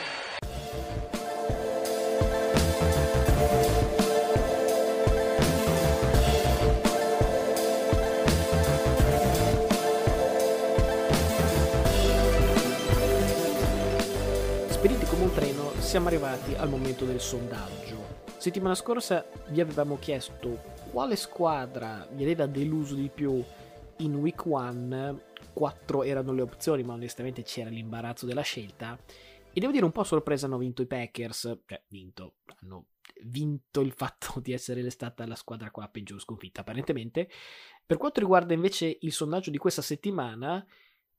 Spediti come un treno, siamo arrivati al momento del sondaggio. Settimana scorsa vi avevamo chiesto quale squadra vi aveva deluso di più in week 1 quattro erano le opzioni, ma onestamente c'era l'imbarazzo della scelta. E devo dire un po' sorpresa hanno vinto i Packers, cioè vinto, hanno vinto il fatto di essere stata la squadra qua peggior sconfitta apparentemente. Per quanto riguarda invece il sondaggio di questa settimana,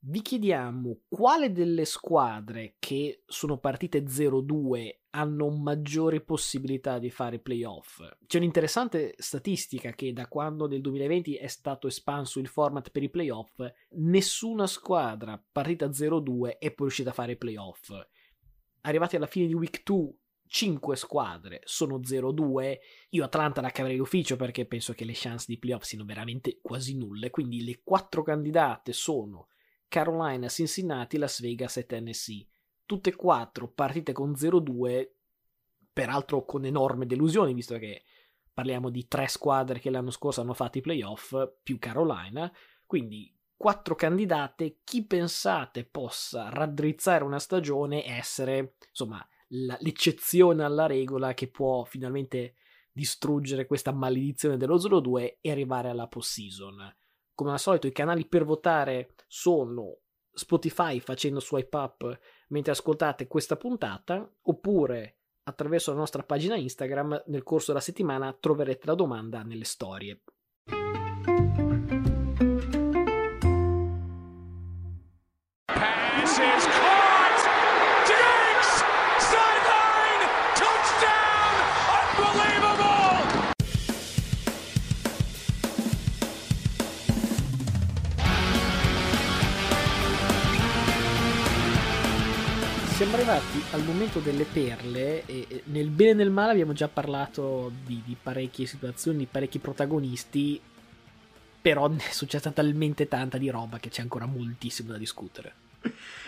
vi chiediamo quale delle squadre che sono partite 0-2 hanno maggiori possibilità di fare playoff. C'è un'interessante statistica che da quando nel 2020 è stato espanso il format per i playoff, nessuna squadra partita 0-2 è poi riuscita a fare playoff. Arrivati alla fine di week 2 5 squadre sono 0-2. Io Atlanta la caverei d'ufficio perché penso che le chance di playoff siano veramente quasi nulle. Quindi le quattro candidate sono Carolina, Cincinnati, Las Vegas e Tennessee. Tutte e quattro partite con 0-2, peraltro con enorme delusione, visto che parliamo di tre squadre che l'anno scorso hanno fatto i playoff, più Carolina, quindi quattro candidate, chi pensate possa raddrizzare una stagione e essere, insomma, la, l'eccezione alla regola che può finalmente distruggere questa maledizione dello 0-2 e arrivare alla post-season? Come al solito i canali per votare sono Spotify facendo swipe up mentre ascoltate questa puntata oppure attraverso la nostra pagina Instagram nel corso della settimana troverete la domanda nelle storie. Siamo arrivati al momento delle perle e nel bene e nel male abbiamo già parlato di, di parecchie situazioni, di parecchi protagonisti, però ne è successa talmente tanta di roba che c'è ancora moltissimo da discutere.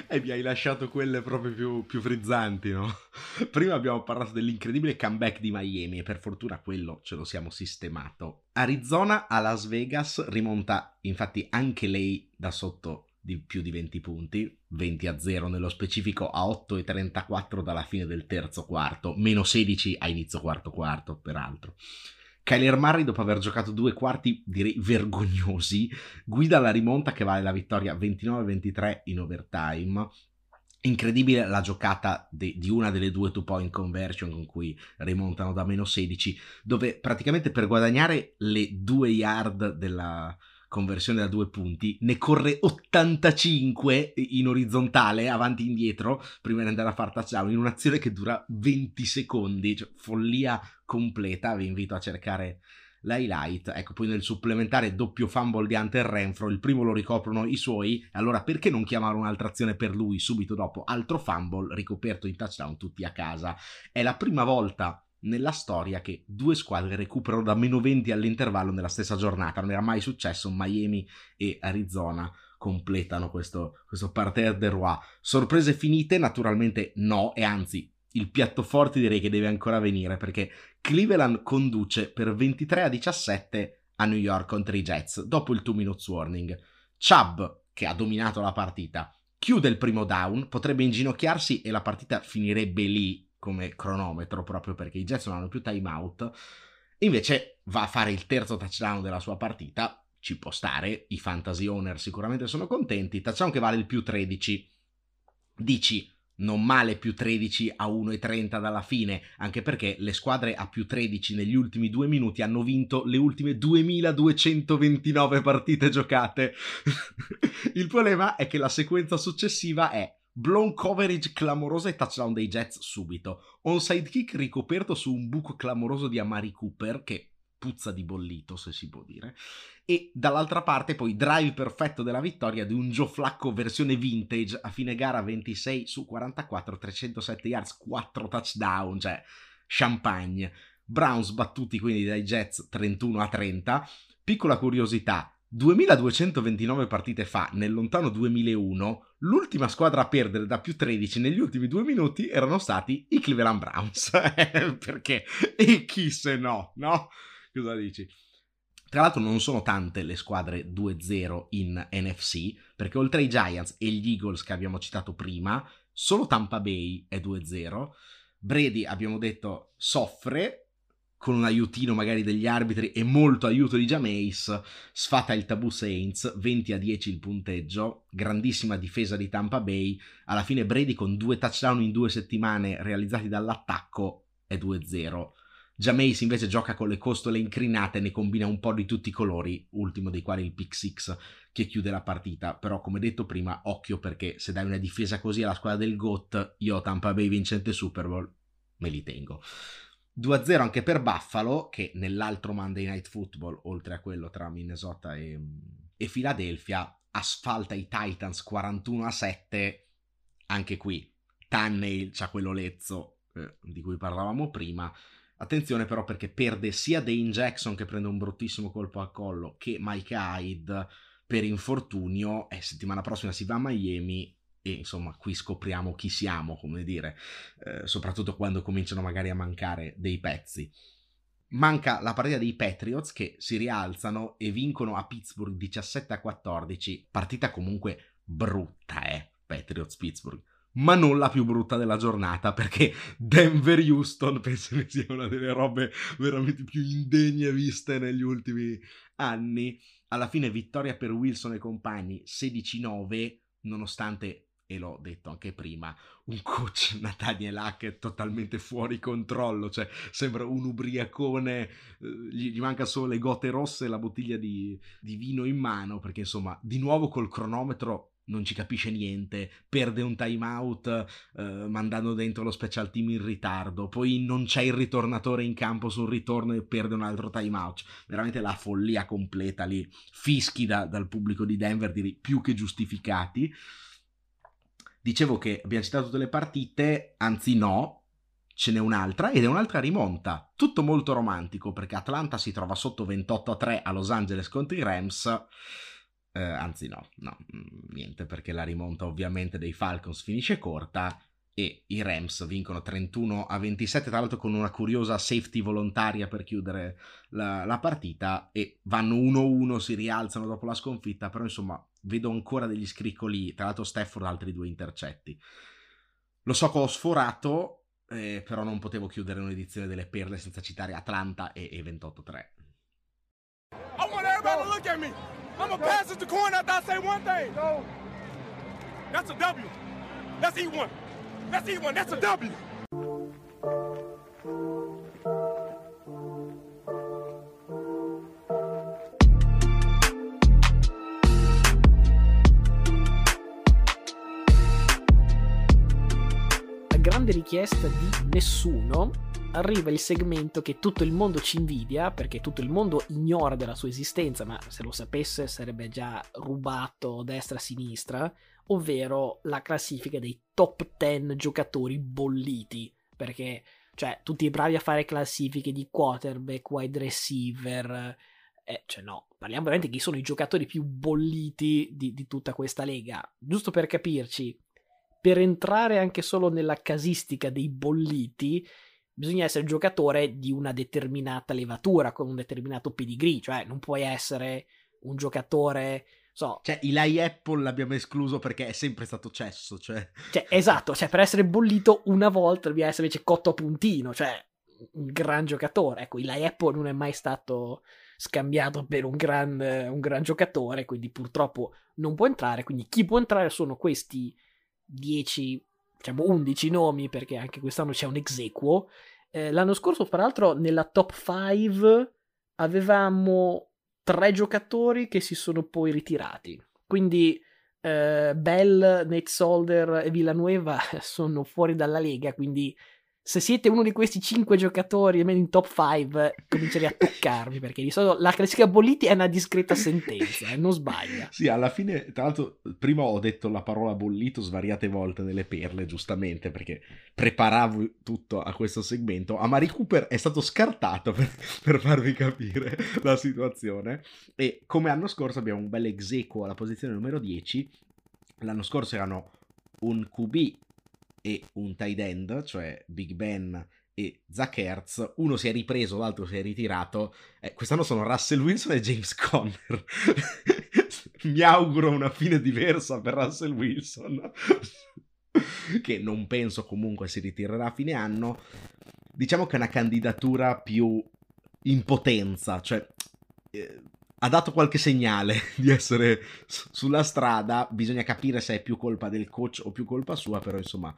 E mi hai lasciato quelle proprio più, più, frizzanti, no? Prima abbiamo parlato dell'incredibile comeback di Miami e per fortuna quello ce lo siamo sistemato. Arizona a Las Vegas rimonta infatti anche lei da sotto di più di 20 punti, 20 a 0 nello specifico a 8 e 34 dalla fine del terzo quarto, meno 16 a inizio quarto quarto peraltro. Kyler Murray dopo aver giocato due quarti direi vergognosi guida la rimonta che vale la vittoria 29-23 in overtime Incredibile la giocata de, di una delle due two point conversion con cui rimontano da meno 16, dove praticamente per guadagnare le due yard della, conversione da due punti, ne corre 85 in orizzontale, avanti e indietro, prima di andare a far touchdown, in un'azione che dura 20 secondi, cioè follia completa, vi invito a cercare l'highlight, ecco poi nel supplementare doppio fumble di Hunter Renfro, il primo lo ricoprono i suoi, allora perché non chiamare un'altra azione per lui subito dopo, altro fumble ricoperto in touchdown tutti a casa, è la prima volta nella storia che due squadre recuperano da meno 20 all'intervallo nella stessa giornata. Non era mai successo. Miami e Arizona completano questo, questo parterre de roi. Sorprese finite? Naturalmente no, e anzi, il piatto forte direi che deve ancora venire perché Cleveland conduce per 23 a 17 a New York contro i Jets dopo il 2 minutes warning. Chubb, che ha dominato la partita, chiude il primo down, potrebbe inginocchiarsi e la partita finirebbe lì come cronometro proprio perché i Jets non hanno più timeout. Invece va a fare il terzo touchdown della sua partita, ci può stare, i fantasy owner sicuramente sono contenti, touchdown che vale il più 13. Dici, non male più 13 a 1,30 dalla fine, anche perché le squadre a più 13 negli ultimi due minuti hanno vinto le ultime 2229 partite giocate. Il problema è che la sequenza successiva è blown coverage clamorosa e touchdown dei Jets subito, onside kick ricoperto su un buco clamoroso di Amari Cooper che puzza di bollito, se si può dire. E dall'altra parte poi drive perfetto della vittoria di un Joe Flacco versione vintage a fine gara 26 su 44, 307 yards, 4 touchdown, cioè champagne. Browns battuti quindi dai Jets 31 a 30. Piccola curiosità, 2229 partite fa, nel lontano 2001, l'ultima squadra a perdere da più 13 negli ultimi due minuti erano stati i Cleveland Browns. Perché? E chi se no, no? Cosa dici? Tra l'altro non sono tante le squadre 2-0 in NFC, perché oltre ai Giants e gli Eagles che abbiamo citato prima, solo Tampa Bay è 2-0. Brady, abbiamo detto, soffre con un aiutino magari degli arbitri e molto aiuto di Jameis, sfata il tabù Saints, 20 a 10 il punteggio, grandissima difesa di Tampa Bay, alla fine Brady con due touchdown in due settimane realizzati dall'attacco è 2-0. Jameis invece gioca con le costole incrinate ne combina un po' di tutti i colori, ultimo dei quali il pick six che chiude la partita. Però, come detto prima, occhio perché se dai una difesa così alla squadra del GOAT, io Tampa Bay vincente Super Bowl me li tengo. 2-0 anche per Buffalo, che nell'altro Monday Night Football, oltre a quello tra Minnesota e, e Philadelphia, asfalta i Titans 41-7. Anche qui, Tannehill c'ha quello lezzo eh, di cui parlavamo prima Attenzione però perché perde sia Dane Jackson che prende un bruttissimo colpo al collo che Mike Hyde per infortunio e settimana prossima si va a Miami e insomma qui scopriamo chi siamo, come dire, eh, soprattutto quando cominciano magari a mancare dei pezzi. Manca la partita dei Patriots che si rialzano e vincono a Pittsburgh 17 a 14, partita comunque brutta, eh, Patriots Pittsburgh ma non la più brutta della giornata perché Denver-Houston penso che sia una delle robe veramente più indegne viste negli ultimi anni. Alla fine vittoria per Wilson e compagni 16-9 nonostante e l'ho detto anche prima, un coach Nathaniel Hackett totalmente fuori controllo, cioè sembra un ubriacone, eh, gli, manca solo le gote rosse e la bottiglia di, di vino in mano, perché insomma, di nuovo col cronometro non ci capisce niente, perde un timeout eh, mandando dentro lo special team in ritardo, poi non c'è il ritornatore in campo sul ritorno e perde un altro timeout. Veramente la follia completa lì, fischi da, dal pubblico di Denver, direi più che giustificati. Dicevo che abbiamo citato tutte le partite, anzi no, ce n'è un'altra ed è un'altra rimonta. Tutto molto romantico perché Atlanta si trova sotto 28 a 3 a Los Angeles contro i Rams eh, anzi no, no, mm, niente perché la rimonta ovviamente dei Falcons finisce corta e i Rams vincono 31 a 27 tra l'altro con una curiosa safety volontaria per chiudere la, la partita e vanno 1-1 si rialzano dopo la sconfitta però insomma vedo ancora degli scricoli tra l'altro Stafford altri due intercetti lo so che ho sforato eh, però non potevo chiudere un'edizione delle perle senza citare Atlanta e, e 28-3 I want to look at me I'm gonna pass it to coin after I say one thing. That's a W. Let's eat one. Eat one. That's a W. grande richiesta di nessuno arriva il segmento che tutto il mondo ci invidia, perché tutto il mondo ignora della sua esistenza, ma se lo sapesse sarebbe già rubato destra-sinistra, ovvero la classifica dei top 10 giocatori bolliti, perché cioè tutti bravi a fare classifiche di quarterback, wide receiver, eh, cioè no, parliamo veramente di chi sono i giocatori più bolliti di, di tutta questa lega, giusto per capirci. Per entrare anche solo nella casistica dei bolliti, bisogna essere giocatore di una determinata levatura, con un determinato pedigree, cioè non puoi essere un giocatore So. Cioè, Eli Apple l'abbiamo escluso perché è sempre stato cesso, cioè... cioè esatto, cioè per essere bollito una volta deve essere invece cotto a puntino, cioè un gran giocatore. Ecco, Eli Apple non è mai stato scambiato per un gran, un gran giocatore, quindi purtroppo non può entrare. Quindi chi può entrare sono questi 10, diciamo 11 nomi, perché anche quest'anno c'è un exequo. Eh, l'anno scorso, peraltro, nella top 5 avevamo tre giocatori che si sono poi ritirati. Quindi eh, Bell, Nate Solder e Villanueva sono fuori dalla lega, quindi se siete uno di questi 5 giocatori, almeno in top 5, comincerei a toccarvi perché di solito la classifica bolliti è una discreta sentenza, eh, non sbaglia. Sì, alla fine, tra l'altro, prima ho detto la parola bollito svariate volte nelle perle, giustamente, perché preparavo tutto a questo segmento. A Mari Cooper è stato scartato per, per farvi capire la situazione. E come l'anno scorso abbiamo un bel exequo alla posizione numero 10. L'anno scorso erano un QB e un tight end, cioè Big Ben e Zach Hertz, uno si è ripreso, l'altro si è ritirato. Eh, quest'anno sono Russell Wilson e James Conner. Mi auguro una fine diversa per Russell Wilson, che non penso comunque si ritirerà a fine anno. Diciamo che è una candidatura più in potenza, cioè eh, ha dato qualche segnale di essere sulla strada, bisogna capire se è più colpa del coach o più colpa sua, però insomma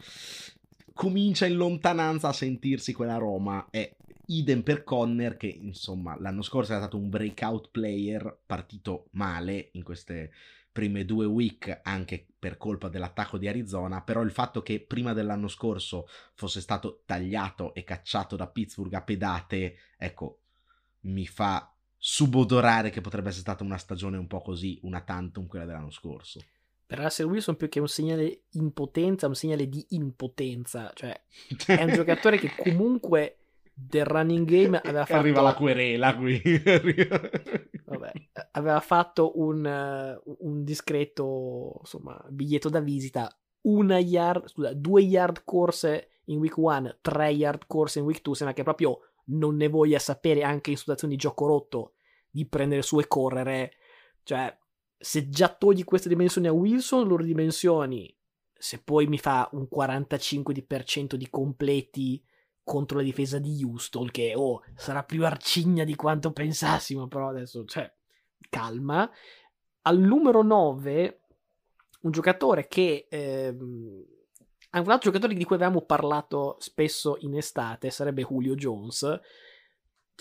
comincia in lontananza a sentirsi quella Roma. E idem per Conner che insomma l'anno scorso era stato un breakout player partito male in queste prime due week anche per colpa dell'attacco di Arizona, però il fatto che prima dell'anno scorso fosse stato tagliato e cacciato da Pittsburgh a pedate, ecco, mi fa subodorare che potrebbe essere stata una stagione un po' così, una tantum quella dell'anno scorso. Per Russell Wilson più che un segnale impotenza, un segnale di impotenza, cioè è un giocatore che comunque del running game aveva fatto... Arriva la querela qui. Vabbè, aveva fatto un, un discreto insomma, biglietto da visita, una yard, scusa, due yard corse in week 1, tre yard corse in week 2, sembra che proprio non ne voglia sapere anche in situazioni di gioco rotto di prendere su e correre. Cioè, se già togli queste dimensioni a Wilson, loro dimensioni, se poi mi fa un 45% di completi contro la difesa di Houston, che oh, sarà più arcigna di quanto pensassimo, però adesso, cioè, calma. Al numero 9, un giocatore che... Ehm, un altro giocatore di cui avevamo parlato spesso in estate sarebbe Julio Jones.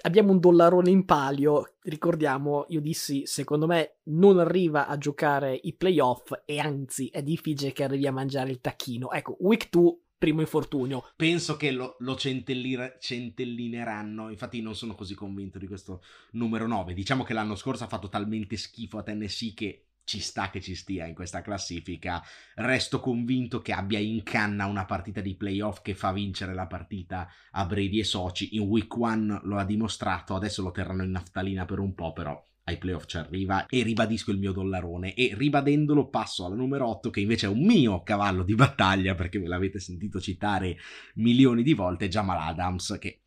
Abbiamo un dollarone in palio, ricordiamo, io dissi, secondo me non arriva a giocare i playoff e anzi è difficile che arrivi a mangiare il tacchino. Ecco, week 2 primo infortunio. Penso che lo, lo centellineranno, infatti non sono così convinto di questo numero 9. Diciamo che l'anno scorso ha fatto talmente schifo a Tennessee che ci sta che ci stia in questa classifica. Resto convinto che abbia in canna una partita di playoff che fa vincere la partita a Brady e Soci. In week one lo ha dimostrato, adesso lo terranno in naftalina per un po', però ai playoff ci arriva e ribadisco il mio dollarone e ribadendolo passo alla numero 8 che invece è un mio cavallo di battaglia perché ve l'avete sentito citare milioni di volte Jamal Adams che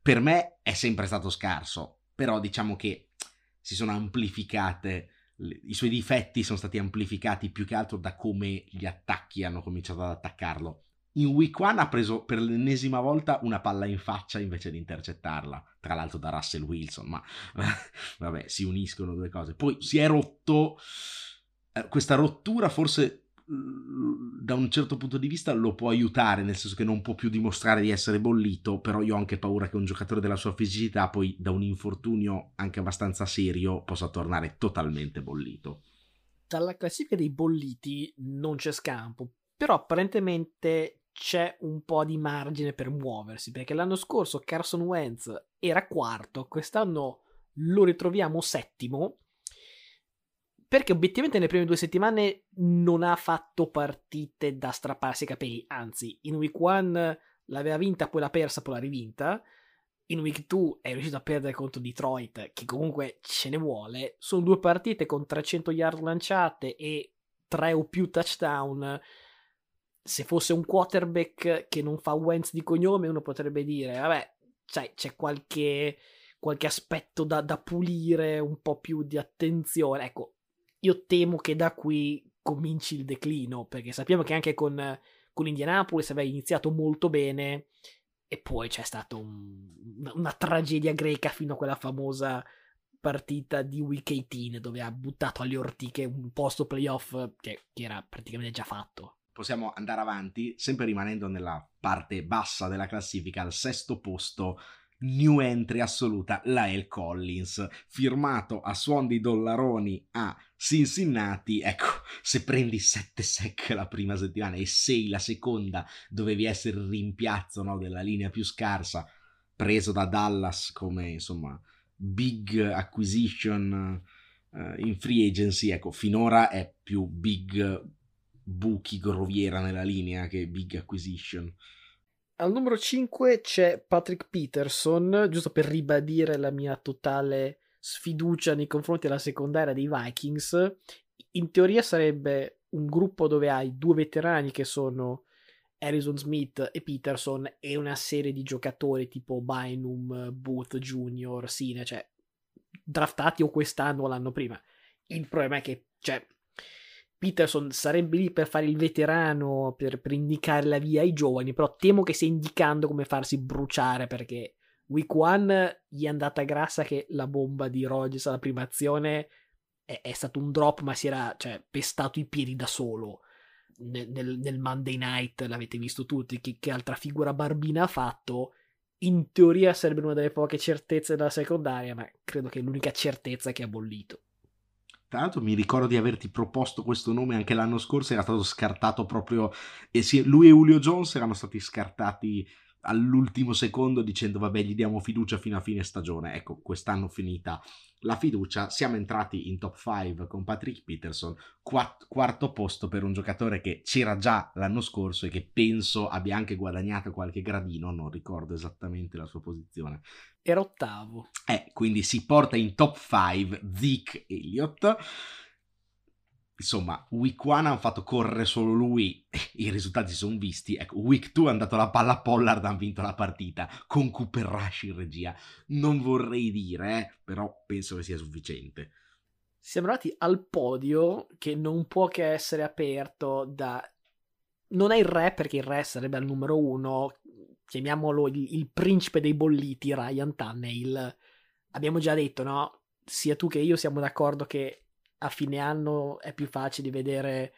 per me è sempre stato scarso però diciamo che si sono amplificate i suoi difetti sono stati amplificati più che altro da come gli attacchi hanno cominciato ad attaccarlo. In week 1 ha preso per l'ennesima volta una palla in faccia invece di intercettarla, tra l'altro da Russell Wilson, ma vabbè, si uniscono due cose. Poi si è rotto, eh, questa rottura forse da un certo punto di vista lo può aiutare, nel senso che non può più dimostrare di essere bollito, però io ho anche paura che un giocatore della sua fisicità poi da un infortunio anche abbastanza serio possa tornare totalmente bollito. Dalla classifica dei bolliti non c'è scampo, però apparentemente c'è un po' di margine per muoversi, perché l'anno scorso Carson Wentz era quarto, quest'anno lo ritroviamo settimo perché obiettivamente nelle prime due settimane non ha fatto partite da strapparsi i capelli, anzi in week 1 l'aveva vinta, poi l'ha persa, poi l'ha rivinta, in week 2 è riuscito a perdere contro Detroit, che comunque ce ne vuole, sono due partite con 300 yard lanciate e 3 o più touchdown, se fosse un quarterback che non fa Wentz di cognome uno potrebbe dire, vabbè, cioè, c'è qualche, qualche aspetto da, da pulire, un po' più di attenzione, ecco, io temo che da qui cominci il declino, perché sappiamo che anche con, con Indianapolis aveva iniziato molto bene e poi c'è stata un, una, tragedia greca fino a quella famosa partita di Week 18 dove ha buttato alle ortiche un posto playoff che, che era praticamente già fatto. Possiamo andare avanti, sempre rimanendo nella parte bassa della classifica, al sesto posto new entry assoluta, Lael Collins, firmato a suon di dollaroni a Cincinnati. Ecco, se prendi 7 sec la prima settimana e 6 la seconda, dovevi essere il rimpiazzo no, della linea più scarsa, preso da Dallas come insomma big acquisition uh, in free agency. Ecco, finora è più big buchi groviera nella linea che big acquisition. Al numero 5 c'è Patrick Peterson, giusto per ribadire la mia totale sfiducia nei confronti della secondaria dei Vikings. In teoria sarebbe un gruppo dove hai due veterani che sono Harrison Smith e Peterson e una serie di giocatori tipo Bynum, Booth Jr., Sine, cioè draftati o quest'anno o l'anno prima. Il problema è che, cioè, Peterson sarebbe lì per fare il veterano, per, per, indicare la via ai giovani, però temo che stia indicando come farsi bruciare perché Week 1 gli è andata grassa che la bomba di Rogers alla prima azione è, è stato un drop ma si era cioè, pestato i piedi da solo. Nel, nel, nel Monday Night l'avete visto tutti, che, che altra figura barbina ha fatto in teoria sarebbe una delle poche certezze della secondaria, ma credo che è l'unica certezza che ha bollito. Tra l'altro mi ricordo di averti proposto questo nome anche l'anno scorso, era stato scartato proprio... E sì, lui e Julio Jones erano stati scartati all'ultimo secondo dicendo vabbè gli diamo fiducia fino a fine stagione. Ecco, quest'anno finita la fiducia, siamo entrati in top 5 con Patrick Peterson, quatt- quarto posto per un giocatore che c'era già l'anno scorso e che penso abbia anche guadagnato qualche gradino, non ricordo esattamente la sua posizione. Era ottavo. Eh, quindi si porta in top 5 Zeke Elliott insomma, week 1 hanno fatto correre solo lui, i risultati sono visti. Ecco, week 2 è andato la palla a Pollard, hanno vinto la partita con Cooper Rush in regia. Non vorrei dire, eh, però penso che sia sufficiente. Siamo arrivati al podio che non può che essere aperto da... Non è il re perché il re sarebbe al numero uno, chiamiamolo il, il principe dei bolliti, Ryan Tannehill. Abbiamo già detto, no? Sia tu che io siamo d'accordo che a fine anno è più facile vedere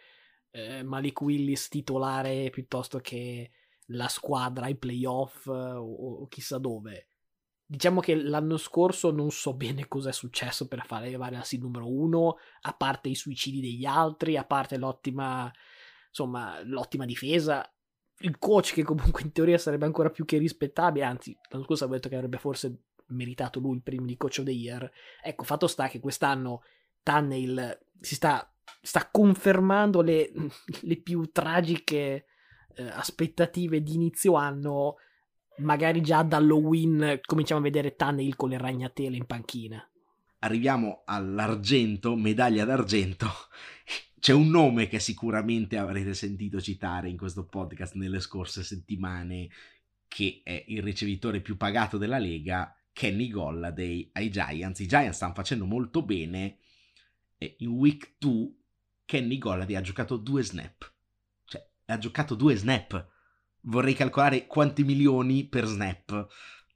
eh, Malik Willis titolare piuttosto che la squadra ai playoff eh, o, o, chissà dove. Diciamo che l'anno scorso non so bene cosa è successo per fare arrivare al seed numero uno, a parte i suicidi degli altri, a parte l'ottima, insomma, l'ottima difesa. Il coach che comunque in teoria sarebbe ancora più che rispettabile, anzi l'anno scorso avevo detto che avrebbe forse meritato lui il primo di coach of the year. Ecco, fatto sta che quest'anno Tunnel si sta, sta confermando le, le, più tragiche eh, aspettative di inizio anno. Magari già da Halloween cominciamo a vedere Tunnel con le ragnatele in panchina. Arriviamo all'argento, medaglia d'argento. C'è un nome che sicuramente avrete sentito citare in questo podcast nelle scorse settimane, che è il ricevitore più pagato della Lega, Kenny Golladay ai Giants. I Giants stanno facendo molto bene e in week 2 Kenny Golladay ha giocato due snap. Cioè, ha giocato due snap. Vorrei calcolare quanti milioni per snap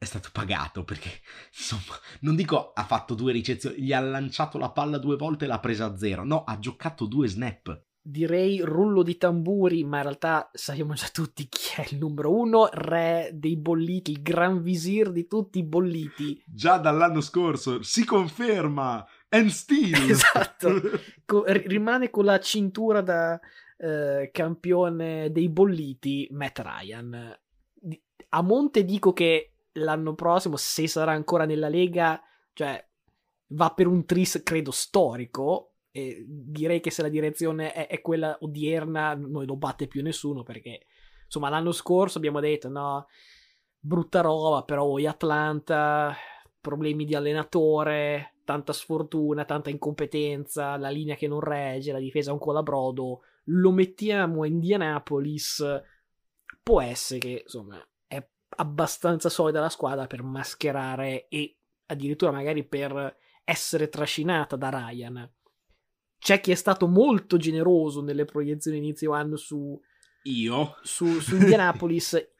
è stato pagato perché, insomma, non dico ha fatto due ricezioni, gli ha lanciato la palla due volte e l'ha presa a zero. No, ha giocato due snap. Direi rullo di tamburi, ma in realtà sappiamo già tutti chi è il numero uno, re dei bolliti, il gran visir di tutti i bolliti. Già dall'anno scorso si conferma and Steel. Esatto. Co- rimane con la cintura da eh, campione dei bolliti Matt Ryan. A monte dico che l'anno prossimo, se sarà ancora nella Lega, cioè va per un tris credo storico. E direi che se la direzione è, è quella odierna, non lo batte più nessuno perché insomma l'anno scorso abbiamo detto no, brutta roba, però voi Atlanta, problemi di allenatore, tanta sfortuna, tanta incompetenza, la linea che non regge, la difesa un colabrodo, lo mettiamo a Indianapolis, può essere che insomma abbastanza solida la squadra per mascherare e addirittura magari per essere trascinata da Ryan. c'è chi è stato molto generoso nelle proiezioni inizio anno su... Io? Su, su Indianapolis.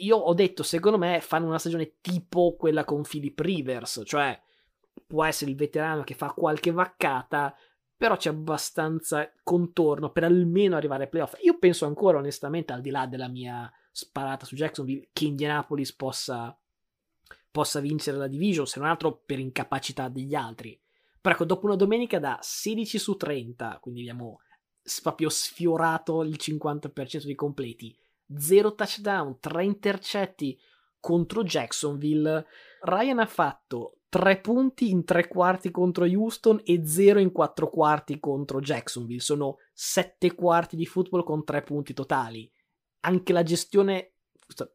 Io ho detto, secondo me, fanno una stagione tipo quella con Philip Rivers, cioè può essere il veterano che fa qualche vaccata, però c'è abbastanza contorno per almeno arrivare ai playoff. Io penso ancora, onestamente, al di là della mia sparata su Jacksonville, che Indianapolis possa, possa vincere la division, se non altro per incapacità degli altri. Però ecco, dopo una domenica da 16 su 30, quindi abbiamo proprio sfiorato il 50% dei completi, 0 touchdown, 3 intercetti contro Jacksonville, Ryan ha fatto 3 punti in 3 quarti contro Houston e 0 in 4 quarti contro Jacksonville. Sono 7 quarti di football con 3 punti totali. Anche la gestione,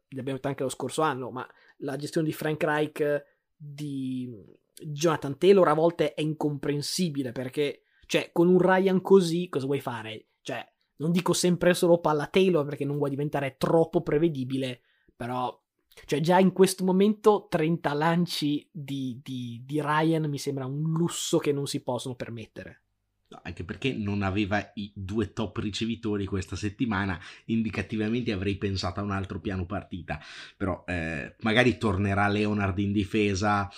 l'abbiamo detto anche lo scorso anno, ma la gestione di Frank Reich di Jonathan Taylor a volte è incomprensibile perché, cioè, con un Ryan così cosa vuoi fare? Cioè, non dico sempre solo palla Taylor perché non vuoi diventare troppo prevedibile, però, cioè, già in questo momento 30 lanci di, di, di Ryan mi sembra un lusso che non si possono permettere. Anche perché non aveva i due top ricevitori questa settimana, indicativamente avrei pensato a un altro piano partita, però eh, magari tornerà Leonard in difesa,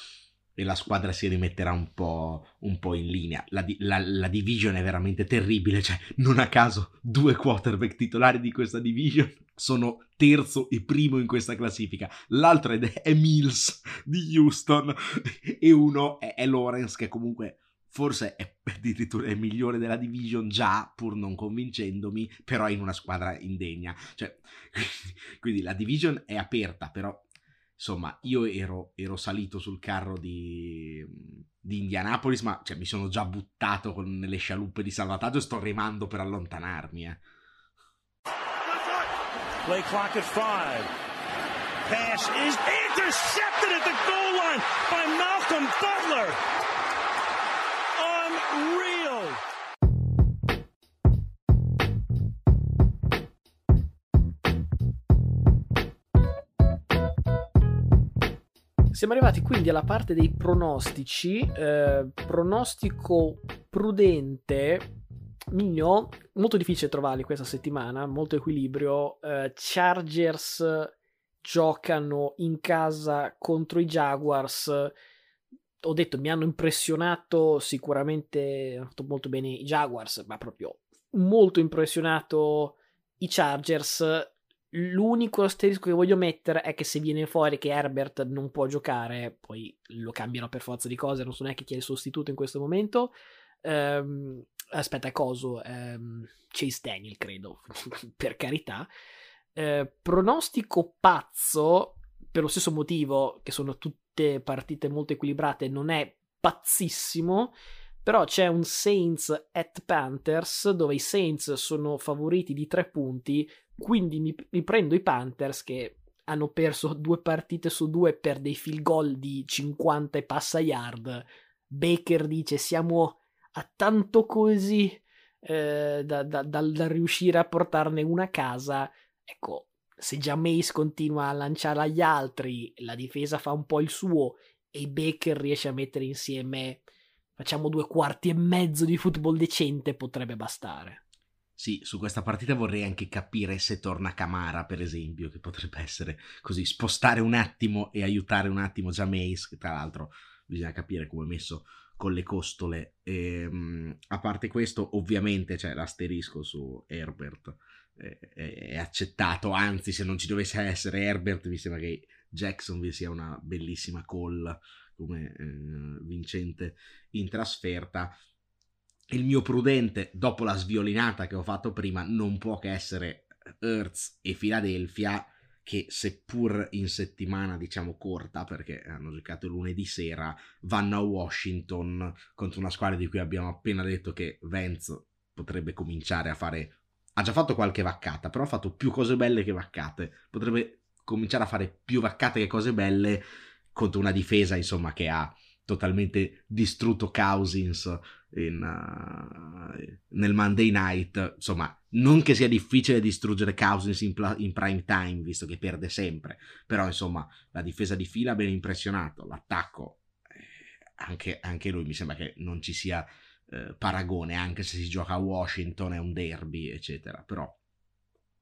e la squadra si rimetterà un po', un po in linea. La, la, la, division è veramente terribile, cioè non a caso due quarterback titolari di questa division sono terzo e primo in questa classifica. L'altro è, è Mills di Houston e uno è, è Lawrence che comunque forse è addirittura il migliore della division già, pur non convincendomi, però è in una squadra indegna. Cioè, quindi la division è aperta, però insomma, io ero, ero salito sul carro di, di Indianapolis, ma cioè, mi sono già buttato con le scialuppe di salvataggio e sto remando per allontanarmi. Eh. Play clock at five. Pass is intercepted at the goal line by Malcolm Butler. Unreal. Siamo arrivati quindi alla parte dei pronostici. Eh, pronostico prudente. Migno, molto difficile trovarli questa settimana, molto equilibrio. Eh, Chargers giocano in casa contro i Jaguars. Ho detto, mi hanno impressionato sicuramente, molto bene i Jaguars, ma proprio molto impressionato i Chargers L'unico asterisco che voglio mettere è che se viene fuori che Herbert non può giocare, poi lo cambiano per forza di cose, non so neanche chi è il sostituto in questo momento. Um, aspetta, coso? Um, Chase Daniel, credo, per carità. Uh, pronostico pazzo, per lo stesso motivo che sono tutte partite molto equilibrate, non è pazzissimo. Però c'è un Saints at Panthers dove i Saints sono favoriti di tre punti, quindi mi, mi prendo i Panthers che hanno perso due partite su due per dei field goal di 50 e passa yard. Baker dice siamo a tanto così eh, da, da, da, da, riuscire a portarne una a casa. Ecco, se già Mace continua a lanciare agli altri, la difesa fa un po' il suo e Baker riesce a mettere insieme, facciamo due quarti e mezzo di football decente, potrebbe bastare. Sì, su questa partita vorrei anche capire se torna Camara, per esempio, che potrebbe essere così, spostare un attimo e aiutare un attimo Jameis, che tra l'altro bisogna capire come è messo con le costole. E, um, a parte questo, ovviamente c'è l'asterisco su Herbert, è, accettato, anzi se non ci dovesse essere Herbert mi sembra che Jacksonville sia una bellissima call come eh, vincente in trasferta. Il mio prudente, dopo la sviolinata che ho fatto prima, non può che essere Hertz e Philadelphia, che seppur in settimana diciamo corta, perché hanno giocato lunedì sera, vanno a Washington contro una squadra di cui abbiamo appena detto che Vance potrebbe cominciare a fare... Ha già fatto qualche vaccata, però ha fatto più cose belle che vaccate. Potrebbe cominciare a fare più vaccate che cose belle contro una difesa, insomma, che ha totalmente distrutto Cousins in, uh, nel Monday Night. Insomma, non che sia difficile distruggere Cousins in, pla- in, prime time, visto che perde sempre. Però, insomma, la difesa di fila ha ben impressionato. L'attacco, eh, anche, anche, lui mi sembra che non ci sia eh, paragone, anche se si gioca a Washington, è un derby, eccetera. Però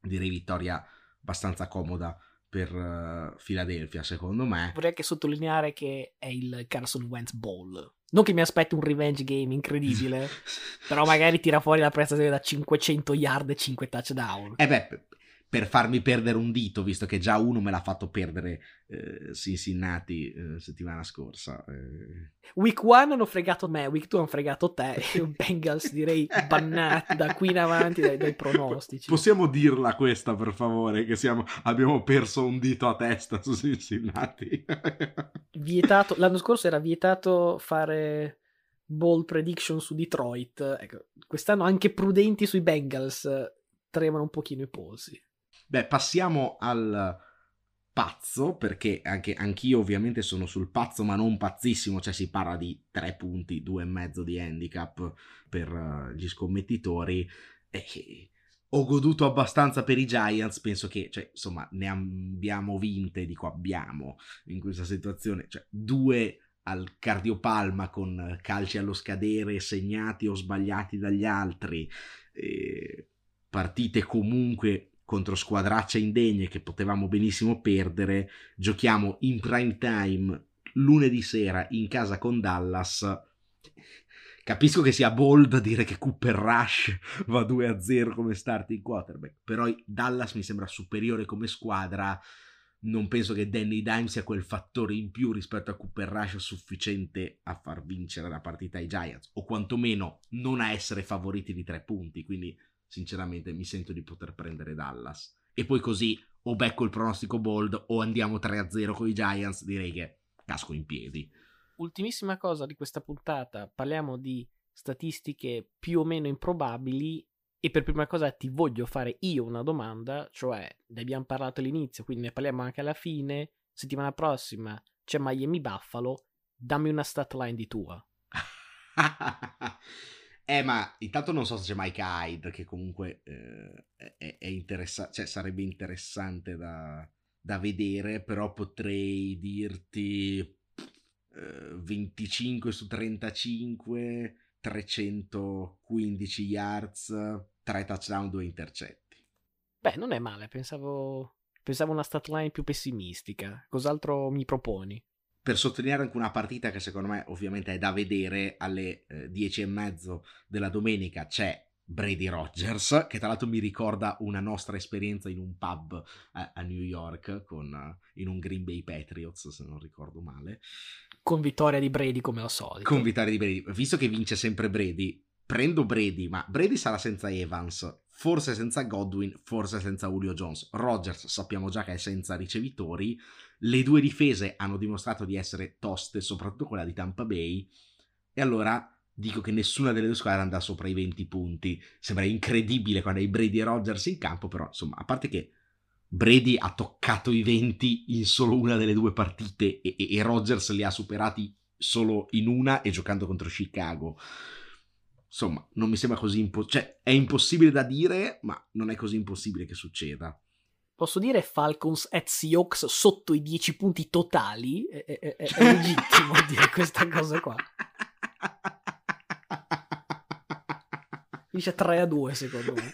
direi vittoria abbastanza comoda per uh, Philadelphia, secondo me. Vorrei anche sottolineare che è il Carson Wentz Bowl. Non che mi aspetti un revenge game incredibile, però magari tira fuori la prestazione da 500 yard e 5 touchdown. Eh beh, per farmi perdere un dito, visto che già uno me l'ha fatto perdere eh, Cincinnati eh, settimana scorsa. Eh. Week 1 hanno fregato me, week 2 hanno fregato te. Bengals direi bannati da qui in avanti dai, dai, pronostici. Possiamo dirla questa per favore, che siamo, abbiamo perso un dito a testa su Cincinnati. vietato, l'anno scorso era vietato fare ball prediction su Detroit. Ecco, quest'anno anche prudenti sui Bengals tremano un pochino i polsi. Beh, passiamo al pazzo, perché anche anch'io ovviamente sono sul pazzo, ma non pazzissimo, cioè si parla di tre punti, due e mezzo di handicap per uh, gli scommettitori. E ho goduto abbastanza per i Giants, penso che, cioè, insomma, ne abbiamo vinte, dico abbiamo, in questa situazione, cioè due al cardiopalma con calci allo scadere segnati o sbagliati dagli altri, partite comunque contro squadracce indegne che potevamo benissimo perdere, giochiamo in prime time lunedì sera in casa con Dallas. Capisco che sia bold dire che Cooper Rush va 2-0 come starting quarterback, però Dallas mi sembra superiore come squadra. Non penso che Danny Dime sia quel fattore in più rispetto a Cooper Rush sufficiente a far vincere la partita ai Giants, o quantomeno non a essere favoriti di tre punti. Quindi sinceramente mi sento di poter prendere Dallas. E poi così o becco il pronostico bold o andiamo 3-0 con i Giants, direi che casco in piedi. Ultimissima cosa di questa puntata, parliamo di statistiche più o meno improbabili e per prima cosa ti voglio fare io una domanda, cioè ne abbiamo parlato all'inizio, quindi ne parliamo anche alla fine, settimana prossima c'è Miami Buffalo, dammi una stat line di tua. Eh, ma intanto non so se c'è Mike Hyde, che comunque eh, è, è interessante, cioè sarebbe interessante da, da, vedere, però potrei dirti eh, 25 su 35, 315 yards, 3 touchdown, 2 intercetti. Beh, non è male, pensavo, pensavo una stat line più pessimistica. Cos'altro mi proponi? Per sottolineare anche una partita che secondo me ovviamente è da vedere alle eh, 10 e mezzo della domenica c'è Brady Rogers che tra l'altro mi ricorda una nostra esperienza in un pub a, a New York con, uh, in un Green Bay Patriots se non ricordo male. Con vittoria di Brady come al solito. Con vittoria di Brady. Visto che vince sempre Brady prendo Brady ma Brady sarà senza Evans forse senza Godwin forse senza Julio Jones. Rogers sappiamo già che è senza ricevitori le due difese hanno dimostrato di essere toste, soprattutto quella di Tampa Bay, e allora dico che nessuna delle due squadre andrà sopra i 20 punti. Sembra incredibile quando hai Brady e Rogers in campo, però insomma, a parte che Brady ha toccato i 20 in solo una delle due partite e, e, e Rogers li ha superati solo in una e giocando contro Chicago. Insomma, non mi sembra così impossibile. Cioè, è impossibile da dire, ma non è così impossibile che succeda posso dire Falcons at Seahawks sotto i 10 punti totali? È, è, è, è legittimo dire questa cosa qua. Dice 3 a 2 secondo me.